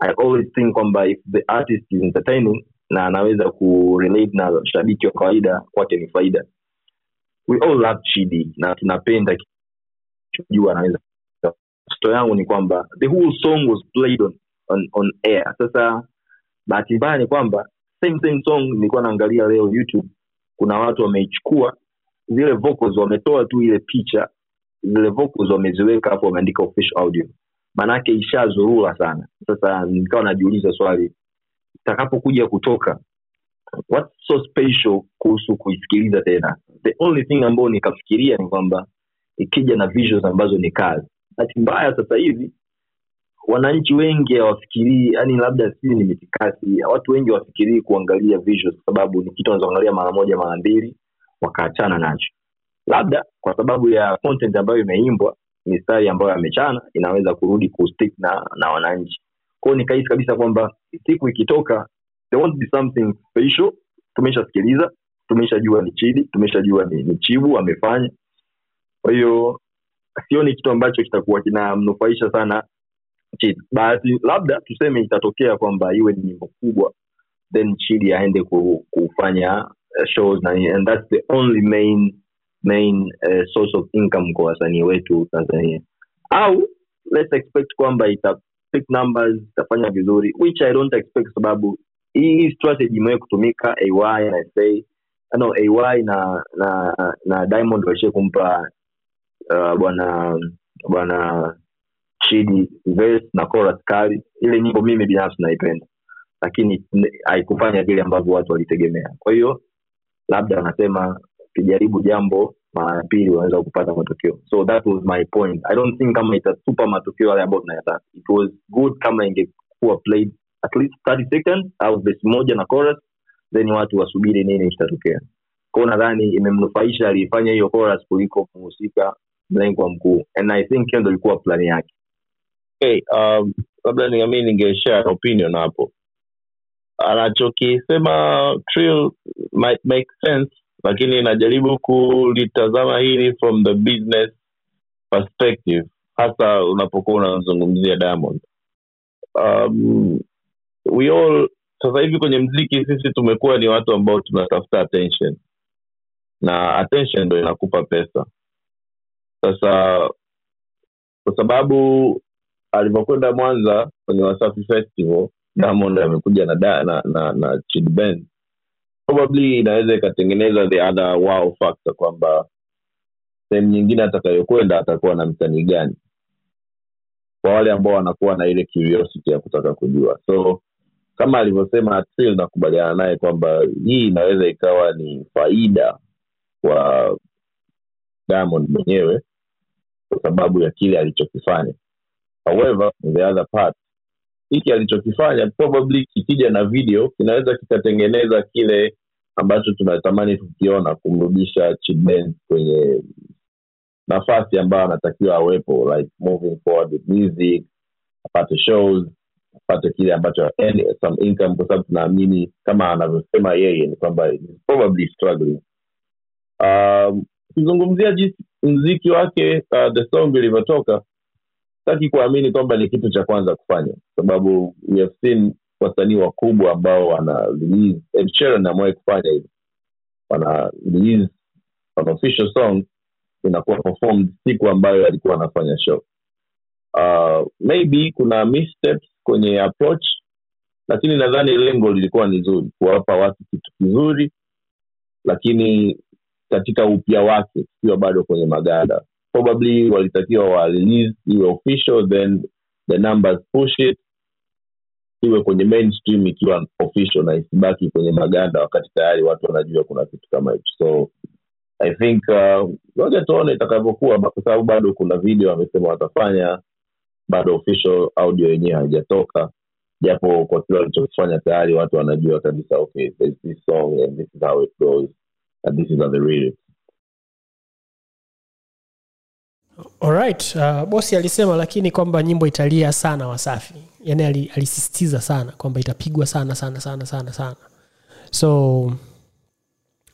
i always think kwamba if the artist is entertaining na anaweza kurelate na shabiki wa kawaida kwake ni faida. We all love chidi na tunapenda jua anaweza sto yangu ni kwamba the whole song was played on, on, on air. Sasa bahati mbaya ni kwamba same same song nilikuwa naangalia leo youtube. Kuna watu wameichukua zile vocals wametoa tu ile picha zile vocals wameziweka hapo wameandika official audio. Maanake ishazurura sana. Sasa nikawa najiuliza swali takapokuja kutoka what's so special kuhusu kuisikiliza tena? The only thing ambayo nikafikiria ni kwamba ikija na visuals ambazo ni kazi bahati mbaya sasa hivi wananchi wengi hawafikirii yani labda sii ni mitikasi watu wengi hawafikirii kuangalia visuals kwa sababu ni kitu wanaweza mara moja mara mbili wakaachana nacho labda kwa sababu ya content ambayo imeimbwa mistari ambayo amechana inaweza kurudi kustick na na wananchi. Kwao nikahisi kabisa kwamba siku ikitoka there won't be something special. Tumeshasikiliza tumeshajua ni chidi tumeshajua ni, ni chibu amefanya kwa hiyo sioni kitu ambacho kitakuwa kinamnufaisha sana chidi bahati labda tuseme itatokea kwamba iwe ni nyimbo kubwa then chidi aende kufanya shows na and that's the only main main uh, source of income kwa wasanii wetu tanzania. Au let's expect kwamba ita pick numbers itafanya vizuri which i don't expect sababu hii strategy imewahi kutumika ay na sa no ay na na na diamond walishie kumpa uh, bwana bwana chidi verse na chorus ile nyimbo mimi binafsi naipenda lakini haikufanya vile ambavyo watu walitegemea. Kwa hiyo labda wanasema ukijaribu jambo mara ya pili unaweza kupata matokeo. So that was my point. I don't think kama itatupa matokeo yale ambayo tunayataka. It was good kama ingekuwa played at least 30 seconds au verse moja na chorus then watu wasubiri nini kitatokea. Kwao nadhani imemnufaisha aliifanya hiyo chorus kuliko mhusika mlengwa mkuu. And i think hiyo ndo ilikuwa plani yake. Okay, um, labda niami ningeshare opinion hapo. Anachokisema might make sense lakini najaribu kulitazama hili from the business perspective hasa unapokuwa unazungumzia diamond. Um, we all sasa hivi kwenye mziki sisi tumekuwa ni watu ambao tunatafuta attention. Na attention ndo inakupa pesa. Sasa kwa sababu alivyokwenda mwanza kwenye wasafi festival diamond amekuja na, na, na, na Chid Benz. Probably inaweza ikatengeneza the other wow factor kwamba sehemu nyingine atakayokwenda atakuwa na msanii gani. Kwa wale ambao wanakuwa na ile curiosity ya kutaka kujua. So kama alivyosema nakubaliana naye kwamba hii inaweza ikawa ni faida kwa diamond mwenyewe kwa sababu ya kile alichokifanya. However the other part hiki alichokifanya probably kikija na video kinaweza kikatengeneza kile ambacho tunatamani tukiona kumrudisha Chidben kwenye nafasi ambayo anatakiwa awepo like moving forward with music apate shows apate kile ambacho any, some income kwa sababu tunaamini kama anavyosema yeye ni kwamba probably struggling. Um, ukizungumzia jinsi mziki wake uh, the song ilivyotoka sitaki kuamini kwamba ni kitu cha kwanza kufanya sababu we have seen wasanii wakubwa ambao wana amewahi kufanya hivi wana an official song inakuwa performed siku ambayo alikuwa anafanya show. Uh, maybe kuna missteps kwenye approach lakini nadhani lengo lilikuwa ni zuri kuwapa watu kitu kizuri lakini katika upya wake ikiwa bado kwenye magada probably walitakiwa wa release iwe official then the numbers push it iwe kwenye mainstream ikiwa official na isibaki kwenye maganda wakati tayari watu wanajua kuna kitu kama hicho. So i think ngoja uh, tuone itakavyokuwa kwa sababu bado kuna video wamesema watafanya bado official audio yenyewe haijatoka japo kwa kile walichokifanya tayari watu wanajua kabisa okay this song and this is how it goes and this is the lyrics Alright, uh, bosi alisema lakini kwamba nyimbo italia sana Wasafi, yani alisistiza sana kwamba itapigwa sana sana sana sana sana, so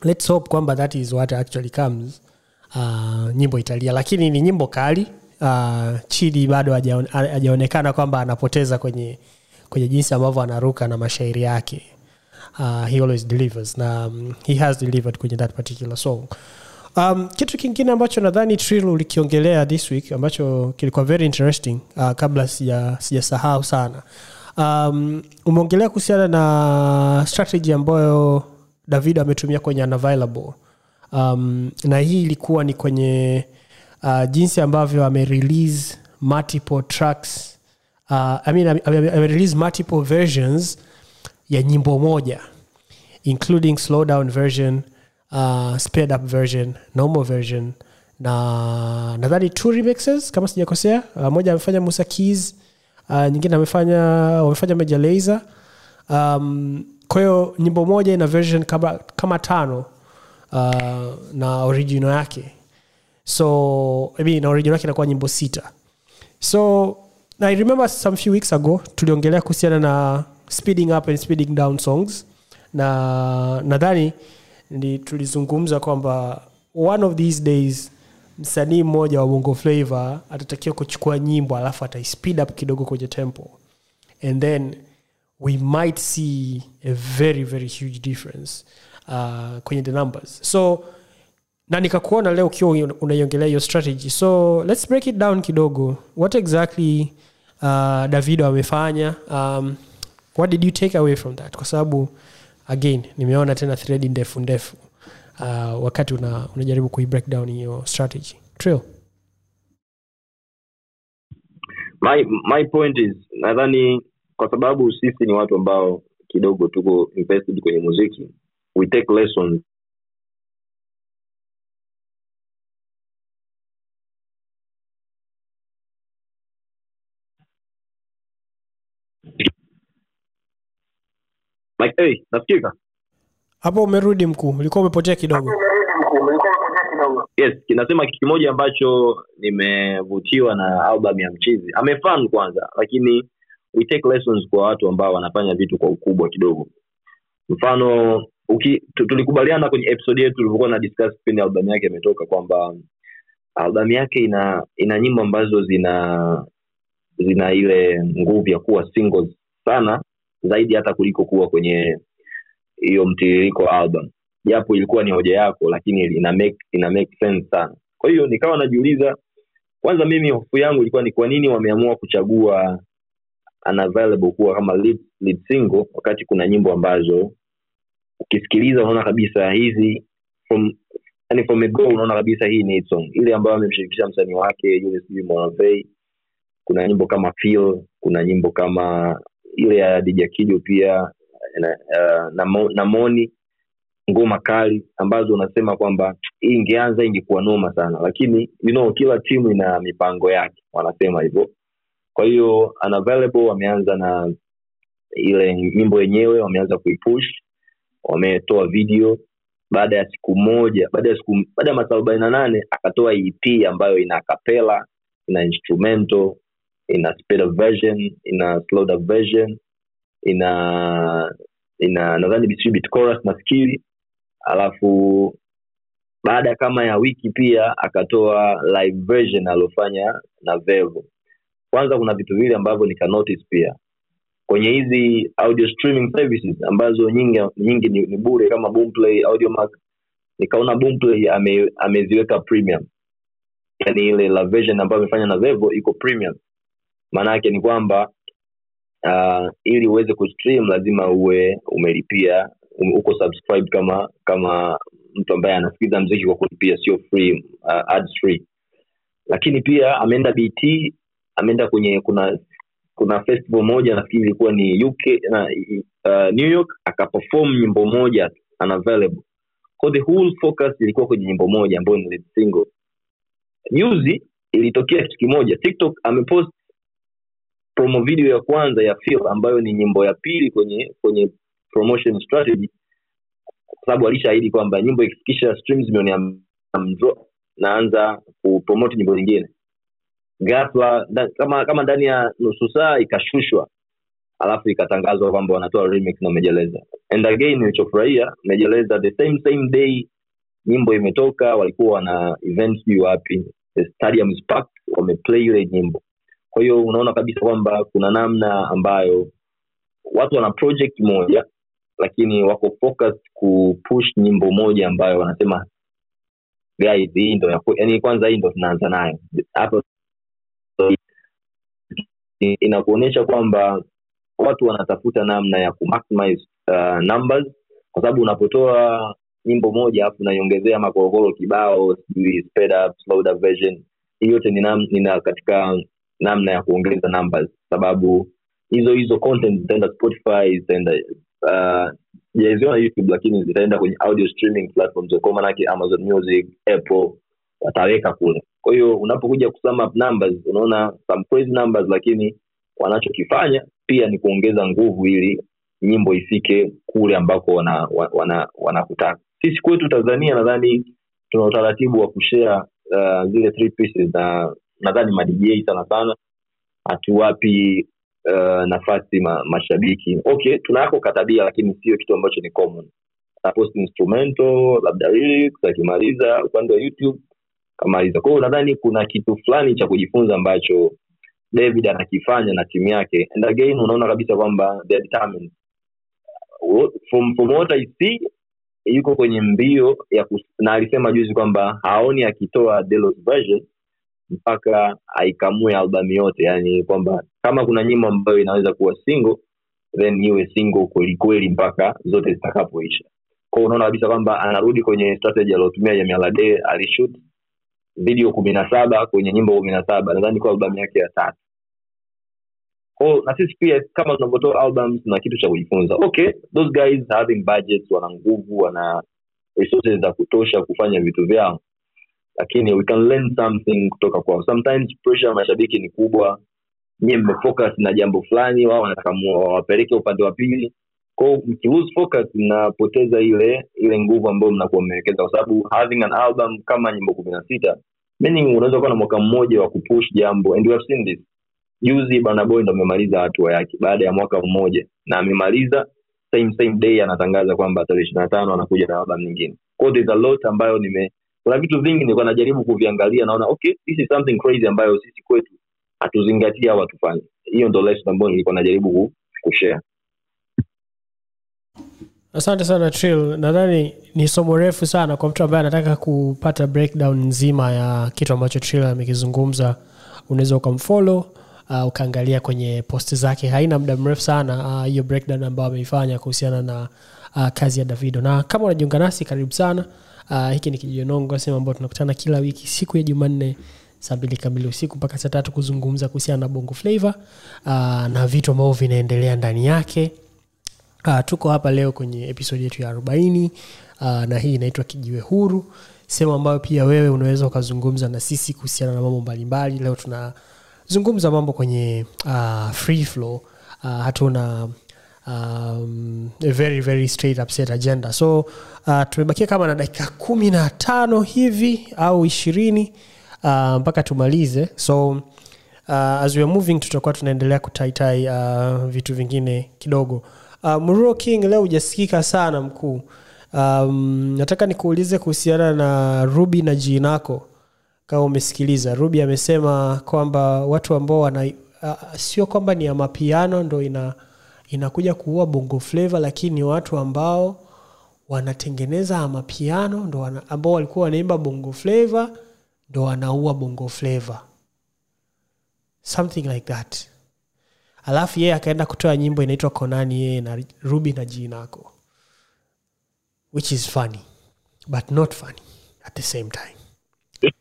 let's hope kwamba that is what actually comes. Uh, nyimbo italia, lakini ni nyimbo kali. Uh, Chidi bado hajaon- hajaonekana kwamba anapoteza kwenye kwenye jinsi ambavyo anaruka na mashairi yake. Uh, he always delivers na um, he has delivered kwenye that particular song um, kitu kingine ambacho nadhani trill ulikiongelea this week ambacho kilikuwa very interesting uh, kabla sija- sijasahau sana. Um, umeongelea kuhusiana na strategy ambayo david ametumia kwenye unavailable. Um, na hii ilikuwa ni kwenye uh, jinsi ambavyo amerelease multiple tracks uh, I mean, multiple versions ya nyimbo moja including slowdown version uh, sped up version normal version. Na nadhani two remixes kama sijakosea. Uh, moja amefanya musa keys uh, nyingine amefanya wamefanya meja laser um, kwa nyimbo moja ina version kama, kama tano uh, na original yake. So I mean, na original yake inakuwa nyimbo sita. So i remember some few weeks ago tuliongelea kuhusiana na speeding up and speeding down songs. Na nadhani ni tulizungumza kwamba one of these days msanii mmoja wa bongo flavor atatakiwa kuchukua nyimbo alafu ataispeed up kidogo kwenye tempo. And then we might see a very very huge difference uh, kwenye the numbers. So na nikakuona leo ukiwa unaiongelea hiyo strategy. So let's break it down kidogo. What exactly uh, davido amefanya? Um, what did you take away from that? Kwa sababu again nimeona tena thread ndefu ndefu. Uh, wakati una, unajaribu kuibreak down hiyo strategy. Trill. my, my point is nadhani kwa sababu sisi ni watu ambao kidogo tuko invested kwenye muziki we take lessons like hey nasikika hapo umerudi mkuu ulikuwa umepotea kidogo. Yes kinasema kitu kimoja ambacho nimevutiwa na album ya mchizi. Amefan kwanza lakini we take lessons kwa watu ambao wanafanya vitu kwa ukubwa kidogo. Mfano uki, tulikubaliana kwenye episode yetu tulivyokuwa na discuss pindi albamu yake imetoka kwamba albamu yake ina ina nyimbo ambazo zina zina ile nguvu ya kuwa singles sana zaidi hata kuliko kuwa kwenye hiyo mtiririko album. Japo ilikuwa ni hoja yako lakini ina make, ina make sense sana. Kwa hiyo nikawa najiuliza kwanza mimi hofu yangu ilikuwa ni kwa nini wameamua kuchagua unavailable kuwa kama lead, lead single wakati kuna nyimbo ambazo ukisikiliza unaona kabisa hizi from yani from a go unaona kabisa hii ni song. Ile ambayo amemshirikisha msanii wake yule sijui Monavei kuna nyimbo kama feel kuna nyimbo kama ile ya Dija Kijo pia na, uh, na, na Moni ngoma kali ambazo unasema kwamba hii ingeanza ingekuwa noma sana. Lakini you know, kila timu ina mipango yake wanasema hivyo. Kwa hiyo wameanza na ile nyimbo yenyewe wameanza kuipush wametoa video. Baada ya siku moja baada ya siku baada ya masaa arobaini na nane akatoa ep ambayo ina kapela ina instrumental ina speed up version ina slowed up version ina ina nadhani chorus nafikiri. Alafu baada kama ya wiki pia akatoa live version aliofanya na vevo. Kwanza kuna vitu vile ambavyo nika notice pia. Kwenye hizi audio streaming services ambazo nyingi nyingi ni, ni bure kama boomplay audiomack nikaona boomplay ame, ameziweka premium. Yani ile la version ambayo amefanya na vevo iko premium maana yake ni kwamba uh, ili uweze kustream lazima uwe umelipia um, uko subscribe kama kama mtu ambaye anasikiza mziki kwa kulipia sio free uh, ads free. Lakini pia ameenda bt ameenda kwenye kuna kuna festival moja nafikiri ilikuwa ni uk na uh, new york akaperform nyimbo moja unavailable. So the whole focus ilikuwa kwenye nyimbo moja ambayo ni single. Juzi ilitokea kitu kimoja tiktok amepost promo video ya kwanza ya Feel ambayo ni nyimbo ya pili kwenye kwenye promotion strategy kwa sababu alishaahidi kwamba nyimbo ikifikisha streams milioni naanza kupromote nyimbo nyingine ghafla kama kama ndani ya nusu saa ikashushwa alafu ikatangazwa kwamba wanatoa remix na mejeleza and again nilichofurahia mejeleza the same same day nyimbo imetoka walikuwa wana event sijui wapi the stadium is packed wameplay ile nyimbo kwa hiyo unaona kabisa kwamba kuna namna ambayo watu wana project moja lakini wako focus kupush nyimbo moja ambayo wanasema guys hii ndo yani kwanza hii ndo tunaanza nayo. Hapo inakuonyesha kwamba watu wanatafuta namna ya kumaximize uh, numbers. Kwa sababu unapotoa nyimbo moja alafu unaiongezea makorokoro kibao sijui sped up, slowed up version hii yote ni, nam, ni na katika namna ya kuongeza numbers sababu hizo hizo content zitaenda spotify zitaenda uh, youtube lakini zitaenda kwenye audio streaming platforms manake amazon music apple wataweka kule. Kwa hiyo unapokuja kusum numbers unaona some crazy numbers lakini wanachokifanya pia ni kuongeza nguvu ili nyimbo ifike kule ambako wanakutaka wana, wana, sisi kwetu tanzania nadhani tuna utaratibu wa kushare uh, zile three pieces na nadhani madj sana sana. Hatuwapi uh, nafasi ma, mashabiki. Okay tunako katabia lakini sio kitu ambacho ni common. Post instrumental labda akimaliza upande wa youtube kamaliza kwao nadhani kuna kitu fulani cha kujifunza ambacho david anakifanya na timu yake. And again unaona kabisa kwamba from, from what I see yuko kwenye mbio ya kus, na alisema juzi kwamba haoni akitoa version mpaka aikamue albamu yote yani kwamba kama kuna nyimbo ambayo inaweza kuwa single then iwe single kwelikweli mpaka zote zitakapoisha. Kwao unaona kabisa kwamba anarudi kwenye strategy aliotumia jamialade alishut video kumi na saba kwenye nyimbo kumi na saba nadhani kwa albamu yake ya tatu. Kwao na sisi pia kama tunavyotoa albums na kitu cha kujifunza. Okay those guys having budgets wana nguvu wana resources za kutosha kufanya vitu vyao lakini we can learn something kutoka kwao. Sometimes pressure ya mashabiki ni kubwa. Nyie mmefocus na jambo fulani wao wanataka wawapeleke upande wa pili. Focus mnapoteza ile ile nguvu ambayo mnakuwa mmewekeza kwa sababu having an album kama nyimbo kumi na sita meaning unaweza kuwa na mwaka mmoja wa kupush jambo. And we have seen this. Juzi banaboy ndo amemaliza hatua yake baada ya mwaka mmoja. Na amemaliza same same day anatangaza kwamba tarehe ishiri na tano anakuja na album nyingine. A lot ambayo nime kuna vitu vingi nilikuwa najaribu kuviangalia naona okay this is something crazy ambayo sisi kwetu hatuzingatia au hatufanye hiyo ndo lesson ambayo nilikuwa najaribu kushare. Asante sana trill. Nadhani ni somo refu sana kwa mtu ambaye anataka kupata breakdown nzima ya kitu ambacho trill amekizungumza. Unaweza ukamfollow uh, ukaangalia kwenye posti zake. Haina muda mrefu sana uh, hiyo breakdown ambayo ameifanya kuhusiana na uh, kazi ya davido. Na kama unajiunga nasi karibu sana uh, hiki ni kijionongo sehemu ambao tunakutana kila wiki siku ya jumanne saa mbili kamili usiku mpaka saa tatu kuzungumza kuhusiana na bongo flavo uh, na vitu ambavyo vinaendelea ndani yake. Uh, tuko hapa leo kwenye episodi yetu ya arobaini uh, na hii inaitwa kijiwe huru sehemu ambayo pia wewe unaweza ukazungumza na sisi kuhusiana na mambo mbalimbali. Leo tunazungumza mambo kwenye uh, free flow. Uh, hatuna um, a very very straight up agenda. So uh, tumebakia kama na dakika kumi na tano hivi au ishirini uh, mpaka tumalize. So uh, as we are moving tutakuwa tunaendelea kutaitai uh, vitu vingine kidogo. Uh, Muro king leo hujasikika sana mkuu. Um, nataka nikuulize kuhusiana na ruby na jinako kama umesikiliza. Ruby amesema kwamba watu ambao wana uh, sio kwamba ni ya mapiano ndo ina inakuja kuua bongo flava lakini ni watu ambao wanatengeneza amapiano ndo wana, ambao walikuwa wanaimba bongo flava ndo wanaua bongo flava something like that. Alafu yeye akaenda kutoa nyimbo inaitwa konani yeye na ruby na jinako which is funny but not funny at the same time.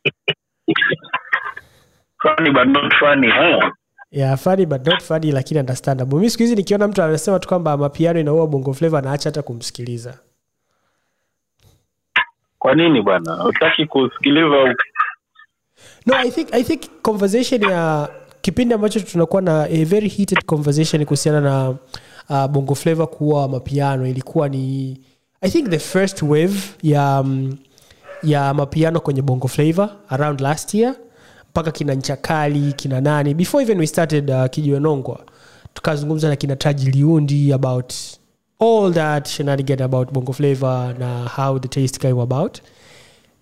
Funny but not funny huh? Yeah, funny but not funny lakini understandable. Mi siku hizi nikiona mtu anasema tu kwamba mapiano inaua bongo flava naacha hata kumsikiliza. Kwa nini bwana? Utaki kusikiliza no i think, I think conversation ya kipindi ambacho tunakuwa na a very heated conversation kuhusiana na uh, bongo flava kuwa mapiano ilikuwa ni i think the first wave ya um, ya mapiano kwenye bongo flava around last year mpaka kina nchakali kina nani. Before even we started uh, kijiwenongwa tukazungumza na kina taji liundi about all that shenanigan about bongo flavor na how the taste came about.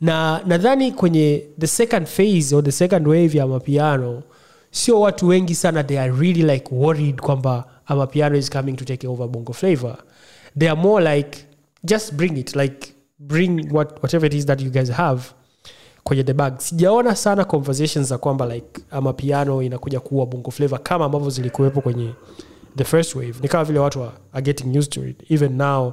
Na nadhani kwenye the second phase or the second wave ya mapiano sio watu wengi sana they are really like worried kwamba amapiano is coming to take over bongo flavor they are more like just bring it like bring what, whatever it is that you guys have kwenye the sijaona sana conversations za kwamba like amapiano inakuja kuwa bongo flavo kama ambavyo zilikuwepo kwenye the first wave. Ni kama vile watu are, getting used to it. Even now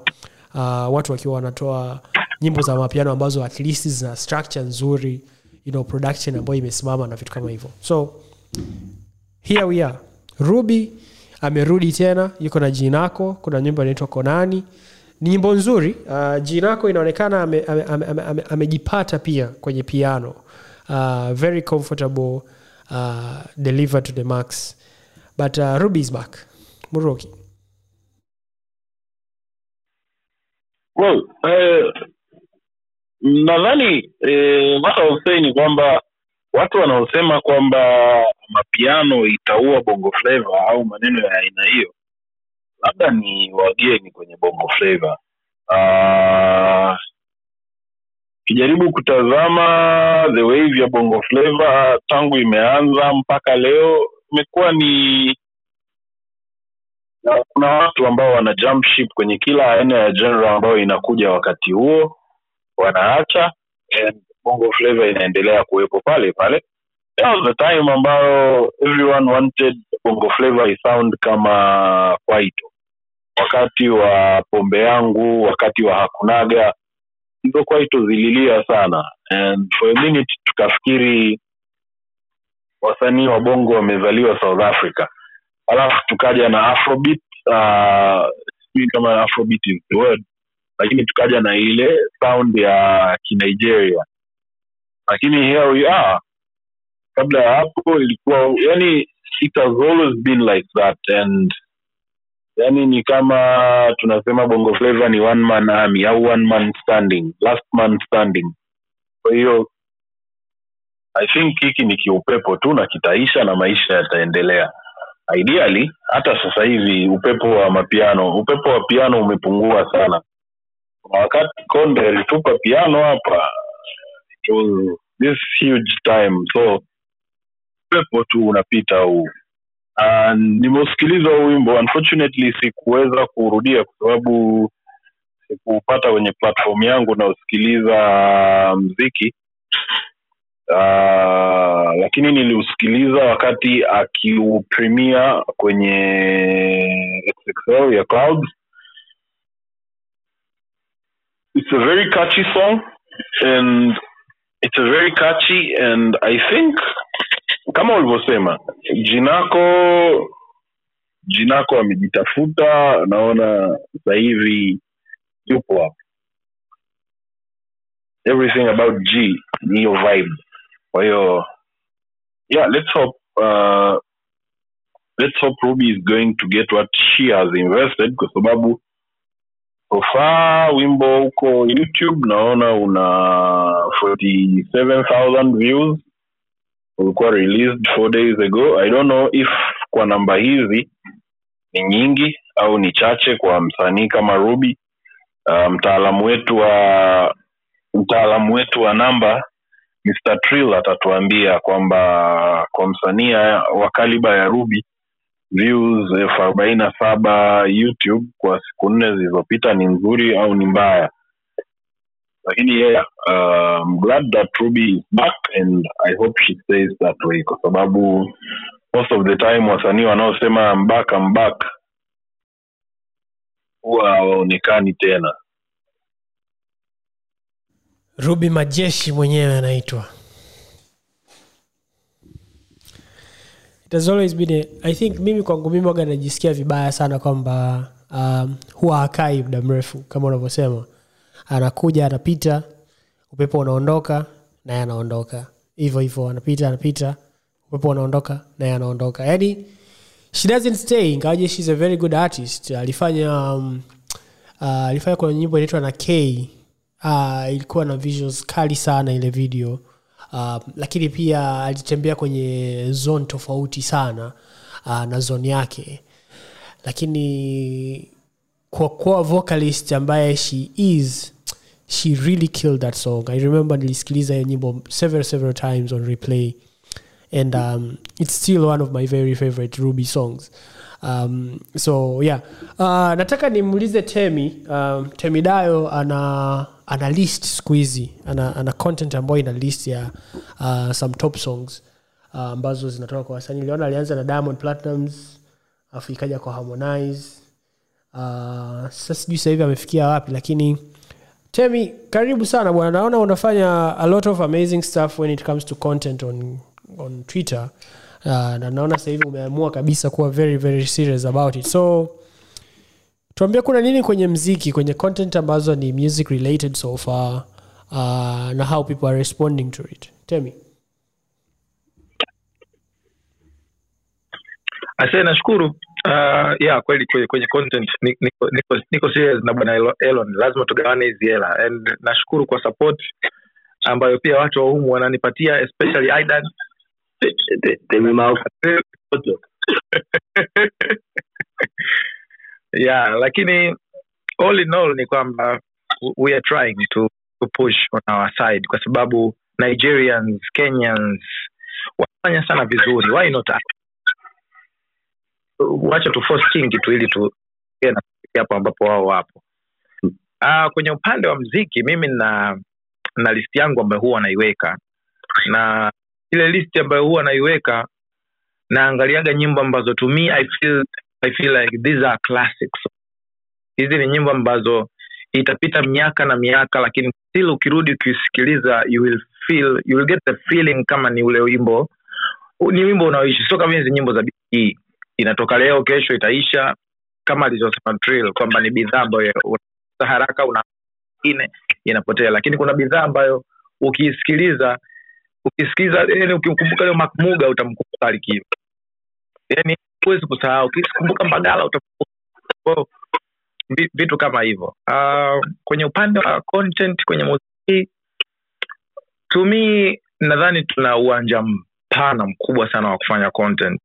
uh, watu wakiwa wanatoa nyimbo za mapiano ambazo at least zina structure nzuri you know, production ambayo imesimama na vitu kama hivyo. So here we are. Ruby amerudi tena yuko na jinako kuna nyimbo inaitwa konani ni nyimbo nzuri uh, jinako inaonekana amejipata ame, ame, ame, ame pia kwenye piano. Uh, very comfortable uh, deliver to the max. But uh, ruby is back. Muroki. Well uh, nadhani eh, what I ni kwamba watu wanaosema kwamba mapiano itaua bongo flava au maneno ya aina hiyo labda ni wageni kwenye bongo flava. Uh, kijaribu kutazama the wave ya bongo flava tangu imeanza mpaka leo. Imekuwa ni na kuna watu ambao wana jump ship kwenye kila aina ya genre ambayo inakuja wakati huo wanaacha and bongo flavor inaendelea kuwepo pale pale. That was the time ambayo everyone wanted bongo flavor isound kama kwaito wakati wa pombe yangu wakati wa hakunaga hizo itozililia sana. And for a minute tukafikiri wasanii wa bongo wamezaliwa south africa. Alafu tukaja na afrobeat uh, kama afrobeat is the word lakini tukaja na ile sound ya kinigeria. Lakini here we are. Kabla ya hapo ilikuwa yani it has always been like that and yani ni kama tunasema bongo flavor ni one man army au one man standing last man standing. Kwa hiyo i think hiki ni kiupepo tu na kitaisha na maisha yataendelea. Ideally hata sasa hivi upepo wa mapiano upepo wa piano umepungua sana. Kuna wakati konde alitupa piano hapa this huge time. So upepo tu unapita huu uh, nimeusikiliza huu wimbo. Unfortunately sikuweza kurudia kwa sababu sikupata kwenye platform yangu naosikiliza mziki. Uh, lakini niliusikiliza wakati akiupremia kwenye XXL ya cloud It's a very catchy song and it's a very catchy and I think kama ulivyosema Jinako Jinako amejitafuta, naona sasa hivi yupo hapo. Everything about G ni hiyo vibe. Kwa hiyo yeah, let's hope uh, let's hope Ruby is going to get what she has invested kwa sababu so far wimbo huko YouTube naona una 47000 views ulikuwa released four days ago. I don't know if kwa namba hizi ni nyingi au ni chache kwa msanii kama Ruby. Uh, mtaalamu wetu wa mtaalamu wetu wa namba Mr. Trill atatuambia kwamba kwa msanii wa kaliba ya Ruby views elfu arobaini na saba YouTube kwa siku nne zilizopita ni nzuri au ni mbaya lakini yeah, um, glad that Ruby is back and I hope she stays that way kwa sababu most of the time wasanii wanaosema mbak mbak huwa hawaonekani tena. Ruby majeshi mwenyewe anaitwa. It has always been i think mimi kwangu mimi waga najisikia vibaya sana kwamba um, huwa hakai muda mrefu kama unavyosema anakuja anapita upepo unaondoka naye anaondoka. Hivyo hivyo anapita anapita upepo unaondoka naye anaondoka. Yani she doesn't stay. Ingawaje shes a very good artist. Alifanya um, uh, alifanya kuna nyimbo inaitwa na k. Uh, ilikuwa na visuals kali sana ile video. Uh, lakini pia alitembea kwenye zone tofauti sana uh, na zone yake. Lakini kwa kuwa vocalist ambaye she is she really killed that song. I remember nilisikiliza hiyo nyimbo several several times on replay. And um, it's still one of my very favorite ruby songs. Um, so yeah. Uh, nataka nimuulize temi. Um, temi dayo ana ana list siku hizi. Ana, ana content ambayo ina list ya uh, some top songs uh, ambazo zinatoka kwa wasanii. Liona alianza na diamond platinums afu ikaja kwa harmonize. Uh, sasa sijui sahivi amefikia wapi lakini temi karibu sana bwana. Naona unafanya a lot of amazing stuff when it comes to content on, on twitter. Uh, na naona sahivi umeamua kabisa kuwa very very serious about it. So tuambie kuna nini kwenye mziki kwenye content ambazo ni music related so far uh, na how people are responding to it. Temi. Asee nashukuru uh, yeah kweli kwenye, kwenye content niko, niko, niko serious na bwana elon. Lazima tugawane hizi hela. And nashukuru kwa support ambayo pia watu wa humu wananipatia especially aidan. Yeah lakini all in all ni kwamba we are trying to, to push on our side kwa sababu nigerians kenyans wanafanya sana vizuri. Why not us? Wacha tu force kingi tu ili tu hapo ambapo wao wapo. Uh, kwenye upande wa mziki mimi na na list yangu ambayo huwa naiweka. Na ile list ambayo huwa naiweka naangaliaga nyimbo ambazo to me I feel, I feel like these are classics. Hizi ni nyimbo ambazo itapita miaka na miaka lakini still ukirudi ukisikiliza you will feel you will get the feeling kama ni ule wimbo ni wimbo unaoishi. Sio kama hizi nyimbo za bidii inatoka leo kesho itaisha kama alivyosema Trill kwamba ni bidhaa ambayo unaa haraka una inapotea. Lakini kuna bidhaa ambayo ukiisikiliza ukisikiliza yani ukimkumbuka leo makmuga utamkumbuka alikiwa yani huwezi kusahau. Ukikumbuka mbagala vi- vitu kama hivyo. Uh, kwenye upande wa content kwenye muziki to nadhani tuna uwanja mpana mkubwa sana wa kufanya content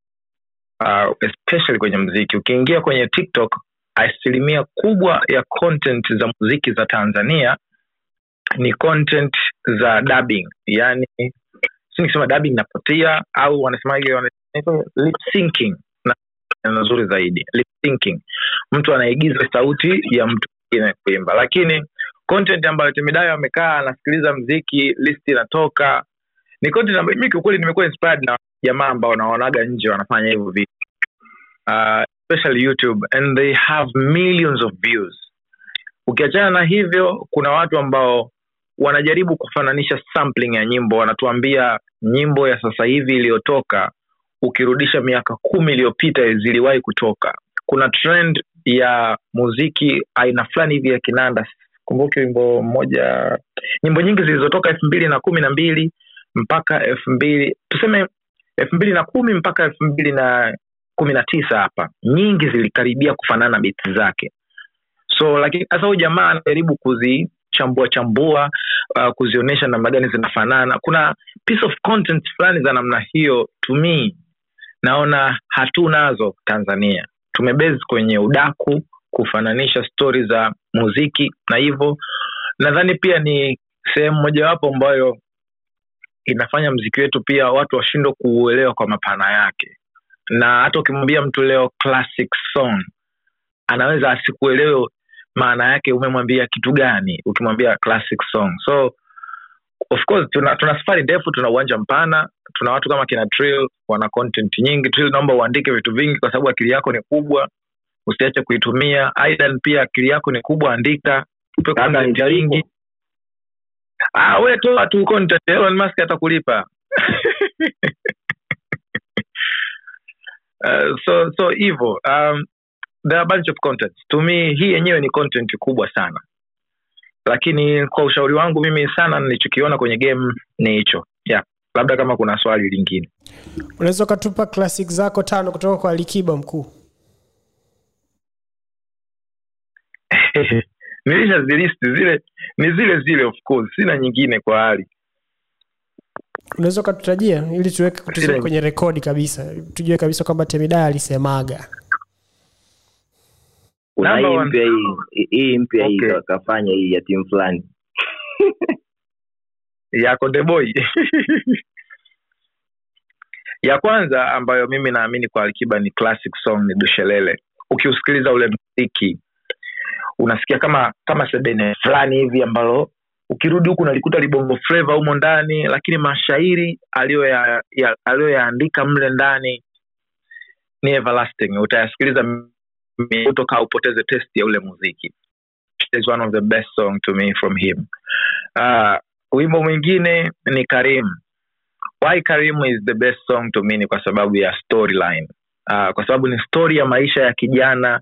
uh, especially kwenye mziki ukiingia kwenye tiktok asilimia kubwa ya content za muziki za tanzania ni content za dubbing. Yani si nikisema dubbing napotia au wanasemaje lip nzuri zaidi lip syncing. Mtu anaigiza sauti ya mtu mwingine kuimba. Lakini content ambayo timidayo amekaa anasikiliza mziki list inatoka ni content ambayo mi kiukweli nimekuwa inspired na jamaa ambao wanaonaga nje wanafanya hivyo vitu uh, especially youtube and they have millions of views. Ukiachana na hivyo kuna watu ambao wanajaribu kufananisha sampling ya nyimbo wanatuambia nyimbo ya sasa hivi iliyotoka ukirudisha miaka kumi iliyopita ziliwahi kutoka. Kuna trend ya muziki aina fulani hivi ya kinanda. Kumbuke wimbo mmoja nyimbo nyingi zilizotoka elfu mbili na kumi na mbili mpaka elfu mbili tuseme elfu mbili na kumi mpaka elfu mbili na kumi na tisa hapa nyingi zilikaribia kufanana beti zake. So lakini sasa huyu jamaa anajaribu kuzichambua chambua uh, kuzionyesha namna gani zinafanana. Kuna piece of content fulani za namna hiyo me naona hatunazo tanzania. Tumebezi kwenye udaku kufananisha stori za muziki na hivyo. Nadhani pia ni sehemu mojawapo ambayo inafanya mziki wetu pia watu washindwe kuuelewa kwa mapana yake na hata ukimwambia mtu leo classic song anaweza asikuelewe maana yake umemwambia kitu gani ukimwambia classic song. So of course tuna, tuna safari ndefu tuna uwanja mpana tuna watu kama kina Trill wana content nyingi. Trill naomba uandike vitu vingi kwa sababu akili yako ni kubwa usiache kuitumia. Aidan pia akili yako ni kubwa andika tupe content nyingi. Ah we toa tu content Elon Musk atakulipa uh, so so hivyo um, there are bunch of content to me hii yenyewe ni content kubwa sana. Lakini kwa ushauri wangu mimi sana nilichokiona kwenye game ni hicho. Yeah labda kama kuna swali lingine. Unaweza ukatupa classic zako tano kutoka kwa alikiba mkuu. Nilisha zilisti zile ni zile zile of course. Sina nyingine kwa hali unaweza ukatutajia ili tuweke tuziweke kwenye rekodi kabisa tujue kabisa kwamba temida alisemaga kuna hii mpya hii hii mpya hii Okay. ka- hii ya timu fulani ya Konde ya kwanza ambayo mimi naamini kwa Alikiba ni classic song ni Dushelele. Ukiusikiliza ule mziki unasikia kama kama sebene fulani hivi ambalo ukirudi huku nalikuta libongo fleva humo ndani, lakini mashairi aliyoyaandika ya- mle ndani ni everlasting. Utayasikiliza utoka upoteze test ya ule muziki. Is one of the best song to me from him. Uh, wimbo mwingine ni karim why karim is the best song to me ni kwa sababu ya storyline uh, kwa sababu ni story ya maisha ya kijana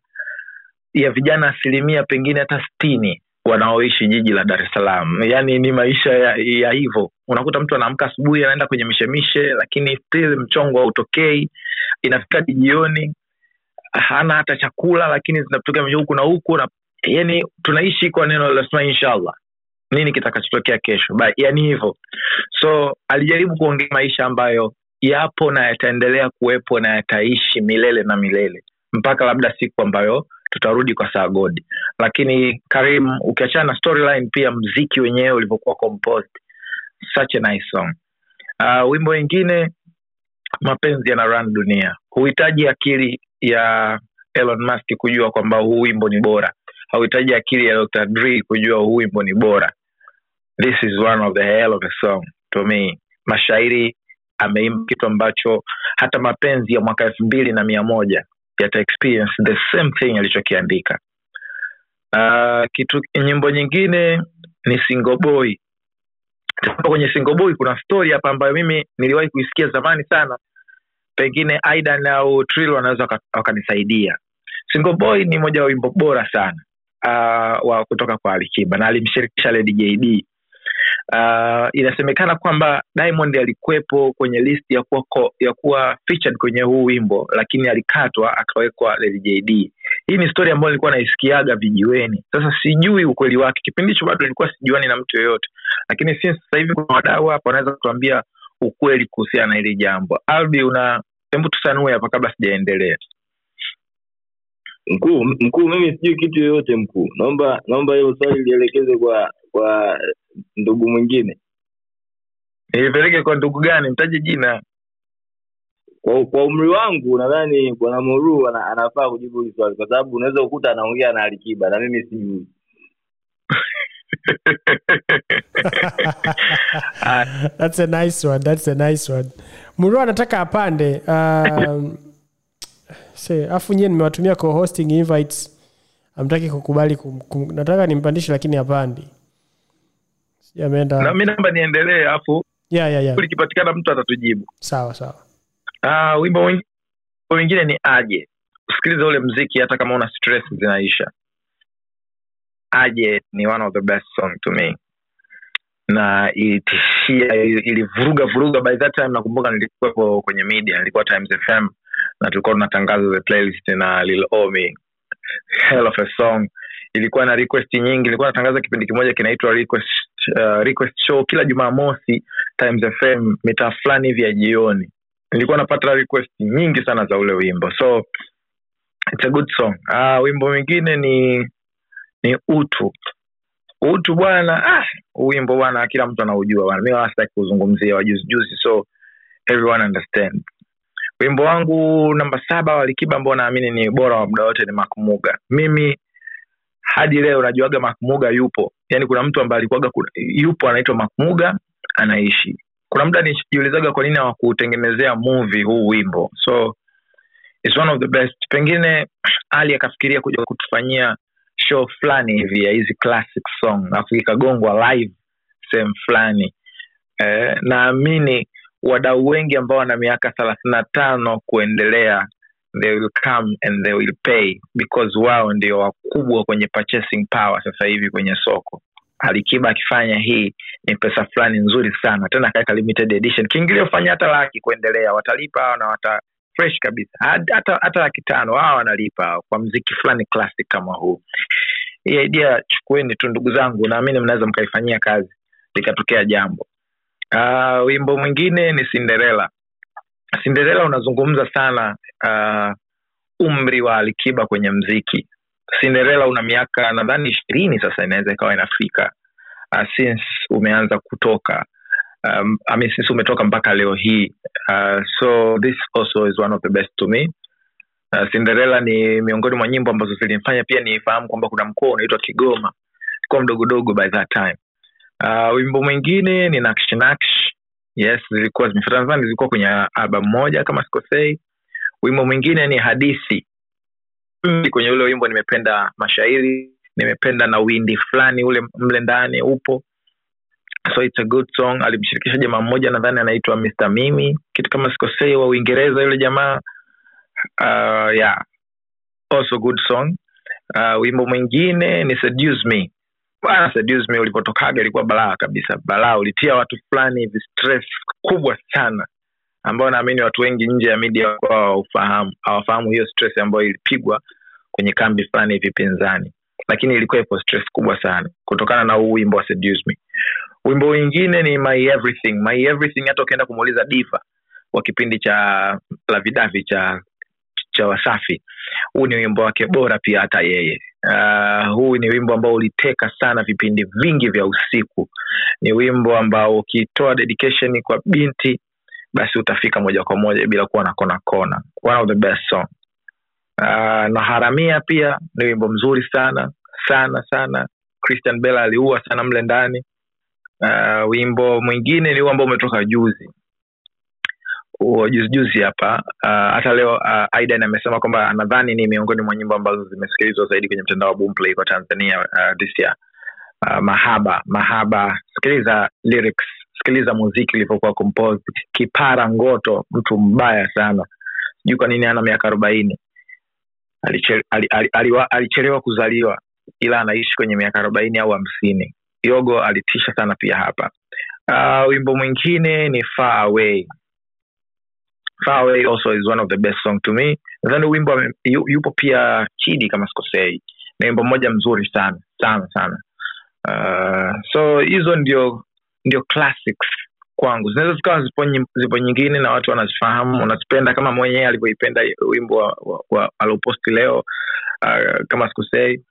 ya vijana asilimia pengine hata stini wanaoishi jiji la dar es salaam. Yaani ni maisha ya, ya hivyo. Unakuta mtu anaamka asubuhi anaenda kwenye mishemishe lakini still mchongo hautokei. Inafika jioni hana hata chakula lakini zinatokea huku na huku na yani tunaishi kwa neno lasema inshallah. Nini kitakachotokea kesho? Ba- yani hivyo. So alijaribu kuongea maisha ambayo yapo na yataendelea kuwepo na yataishi milele na milele. Mpaka labda siku ambayo tutarudi kwa saa godi lakini karim ukiachana na storyline pia mziki wenyewe ulivyokuwa composed such a nice song. Uh, wimbo wengine mapenzi yana run dunia. Huhitaji akili ya elon musk kujua kwamba huu wimbo ni bora. Hauhitaji akili ya dr Dre kujua huu wimbo ni bora. This is one of the hell of a song to me. Mashairi ameimba kitu ambacho hata mapenzi ya mwaka elfu mbili na mia moja yata experience the same thing alichokiandika. Uh, kitu nyimbo nyingine ni single boy. Kwenye single boy kuna story hapa ambayo mimi niliwahi kuisikia zamani sana. Pengine aidan au trill wanaweza wakanisaidia. Single ni moja wa wimbo bora sana uh, wa kutoka kwa alikiba na alimshirikisha lady jd uh, inasemekana kwamba diamond alikuwepo kwenye list ya kuwa, ya kuwa featured kwenye huu wimbo lakini alikatwa akawekwa jd hii ni story ambayo nilikuwa naisikiaga vijiweni. Sasa sijui ukweli wake. Kipindi hicho bado nilikuwa sijuani na mtu yoyote. Lakini since sasa hivi kuna wadau hapa wanaweza kutuambia ukweli kuhusiana na hili jambo. Albi una hebu tusanue hapa kabla sijaendelea. Mkuu mkuu mimi sijui kitu yoyote mkuu. Naomba naomba hilo swali lielekeze kwa kwa ndugu mwingine nilipeleke kwa ndugu gani mtaje jina kwa, kwa umri wangu nadhani bwana Moru ana, anafaa kujibu hili swali kwa sababu unaweza kukuta anaongea na Alikiba na mimi sijui. That's a nice one. That's a nice one. Muru anataka apande. Um, se, nyie nimewatumia co-hosting invites. Amtaki kukubali kum, kum, nataka nimpandishe lakini apandi. Sijui ameenda. na mi naomba niendelee hapo. Yeah, yeah, yeah. likipatikana mtu atatujibu Sawa sawa. Ah, wimbo wimbo wengine ni aje usikilize ule mziki hata kama una stress zinaisha aje ni one of the best song to me na ilitishia ilivuruga vuruga by that time nakumbuka nilikuwepo kwenye media nilikuwa times fm na tulikuwa tunatangaza the playlist na lil omi hell of a song ilikuwa na request nyingi. Ilikuwa natangaza kipindi kimoja kinaitwa request uh, request show kila jumamosi times fm mitaa fulani hivi ya jioni. Nilikuwa napata request nyingi sana za ule wimbo. So it's a good song. Uh, wimbo mwingine ni ni utu. Utu bwana ah, wimbo bwana kila mtu anaujua bwana. Mi wala kuzungumzia wajuzijuzi so everyone understand. Wimbo wangu namba saba walikiba ambao naamini ni bora wa muda wote ni makmuga mimi hadi leo najuaga makmuga yupo. Yani kuna mtu ambaye alikuwaga yupo anaitwa makmuga anaishi. Kuna muda nijiulizaga kwa nini hawakutengenezea movie huu wimbo. So it's one of the best. Pengine ali akafikiria kuja kutufanyia show fulani hivi ya hizi classic song alafu ikagongwa live sehemu fulani. Eh, naamini wadau wengi ambao wana miaka thelathini na tano kuendelea they will come and they will pay because wao ndio wakubwa kwenye purchasing power sasa hivi kwenye soko. Alikiba akifanya hii ni pesa fulani nzuri sana. Tena akaweka limited edition. Kiingilio fanya hata laki kuendelea. Watalipa hao na wata fresh kabisa. Hata hata laki tano hao wanalipa kwa mziki fulani classic kama huu. Hii idea chukueni tu ndugu zangu naamini mnaweza mkaifanyia kazi likatokea jambo. Uh, wimbo mwingine ni cinderella cinderella unazungumza sana uh, umri wa alikiba kwenye mziki. Cinderella una miaka nadhani ishirini sasa inaweza ikawa inafika uh, since umeanza kutoka. Um, I mean, since umetoka mpaka leo hii. Uh, so this also is one of the best to me. Uh, cinderella ni miongoni mwa nyimbo ambazo zilinifanya pia nifahamu kwamba kuna mkoa unaitwa kigoma. Kwa mdogodogo by that time. Uh, wimbo mwingine ni Nakshi naksh yes zilikuwa zimefuatana zilikuwa kwenye album moja kama sikosei. Wimbo mwingine ni hadithi kwenye ule wimbo nimependa mashairi nimependa na windi fulani ule mle ndani upo. So it's a good song. Alimshirikisha jamaa mmoja nadhani anaitwa Mr. mimi. Kitu kama sikosei wa uingereza yule jamaa. Uh, yeah. Also good song. Uh, wimbo mwingine ni seduce me bana seduce me ulipotokaga ilikuwa balaa kabisa. Balaa ulitia watu fulani hivi stress kubwa sana ambao naamini watu wengi nje ya media walikuwa hawafahamu hiyo stress ambayo ilipigwa kwenye kambi fulani hivi pinzani. Lakini ilikuwa ipo stress kubwa sana kutokana na huu wimbo wa seduce me. Wimbo wingine ni my everything. My everything hata ukienda kumuuliza diva wa kipindi cha lavidavi cha cha wasafi. Huu ni wimbo wake bora pia hata yeye. Uh, huu ni wimbo ambao uliteka sana vipindi vingi vya usiku. Ni wimbo ambao ukitoa dedication kwa binti basi utafika moja kwa moja bila kuwa na kona kona. One of the best song uh, na haramia pia ni wimbo mzuri sana sana sana. Christian Bella aliua sana mle ndani. Uh, wimbo mwingine ni ambao umetoka juzi Huo juzi juzi hapa uh, hata leo uh, aidan amesema kwamba anadhani ni miongoni mwa nyimbo ambazo zimesikilizwa zaidi kwenye mtandao wa boomplay kwa tanzania uh, this year. Uh, mahaba mahaba sikiliza lyrics sikiliza muziki ulivyokuwa composed. Kipara ngoto mtu mbaya sana. Sijui kwa nini ana miaka arobaini. Alichelewa ali, ali, ali, kuzaliwa ila anaishi kwenye miaka arobaini au hamsini. Yogo alitisha sana pia hapa. Uh, wimbo mwingine ni far away far also is one of the best song to me. Nadhani wimbo yu, yupo pia chidi kama sikosei. Ni wimbo mmoja mzuri sana sana sana. Uh, so hizo ndio ndio classics kwangu. Zinaweza zikawa zipo, zipo nyingine na watu wanazifahamu wanazipenda kama mwenyewe alivyoipenda wimbo wa, wa, wa alioposti leo uh, kama sikusei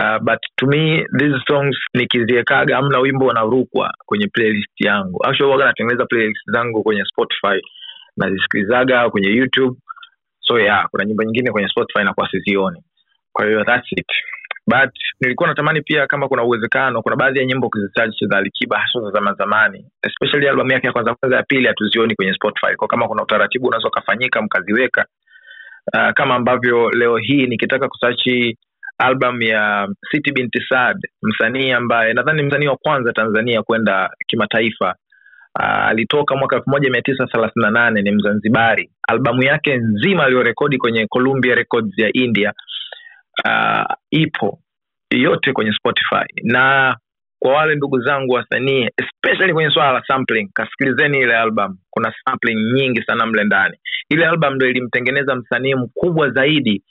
uh, but to me these songs nikiziekaga amna wimbo unarukwa kwenye playlist yangu. Actually waga natengeneza playlist zangu kwenye spotify nazisikilizaga kwenye youtube. So yeah kuna nyimbo nyingine kwenye spotify nakuwa sizioni. Kwa hiyo thats it. But nilikuwa natamani pia kama kuna uwezekano kuna baadhi ya nyimbo ukizisearch za alikiba hasa za zama especially albamu yake ya kwanza kwanza ya pili hatuzioni kwenye spotify. Kwa kama kuna utaratibu unaweza ukafanyika mkaziweka uh, kama ambavyo leo hii nikitaka kusachi album ya city binti sad msanii ambaye nadhani msanii wa kwanza tanzania kwenda kimataifa alitoka mwaka elfu moja mia tisa thelathini na nane ni mzanzibari. Albamu yake nzima aliyorekodi kwenye columbia records ya india uh, ipo yote kwenye spotify. Na kwa wale ndugu zangu wasanii especially kwenye swala la sampling kasikilizeni ile album. Kuna sampling nyingi sana mle ndani. Ile album ndo ilimtengeneza msanii mkubwa zaidi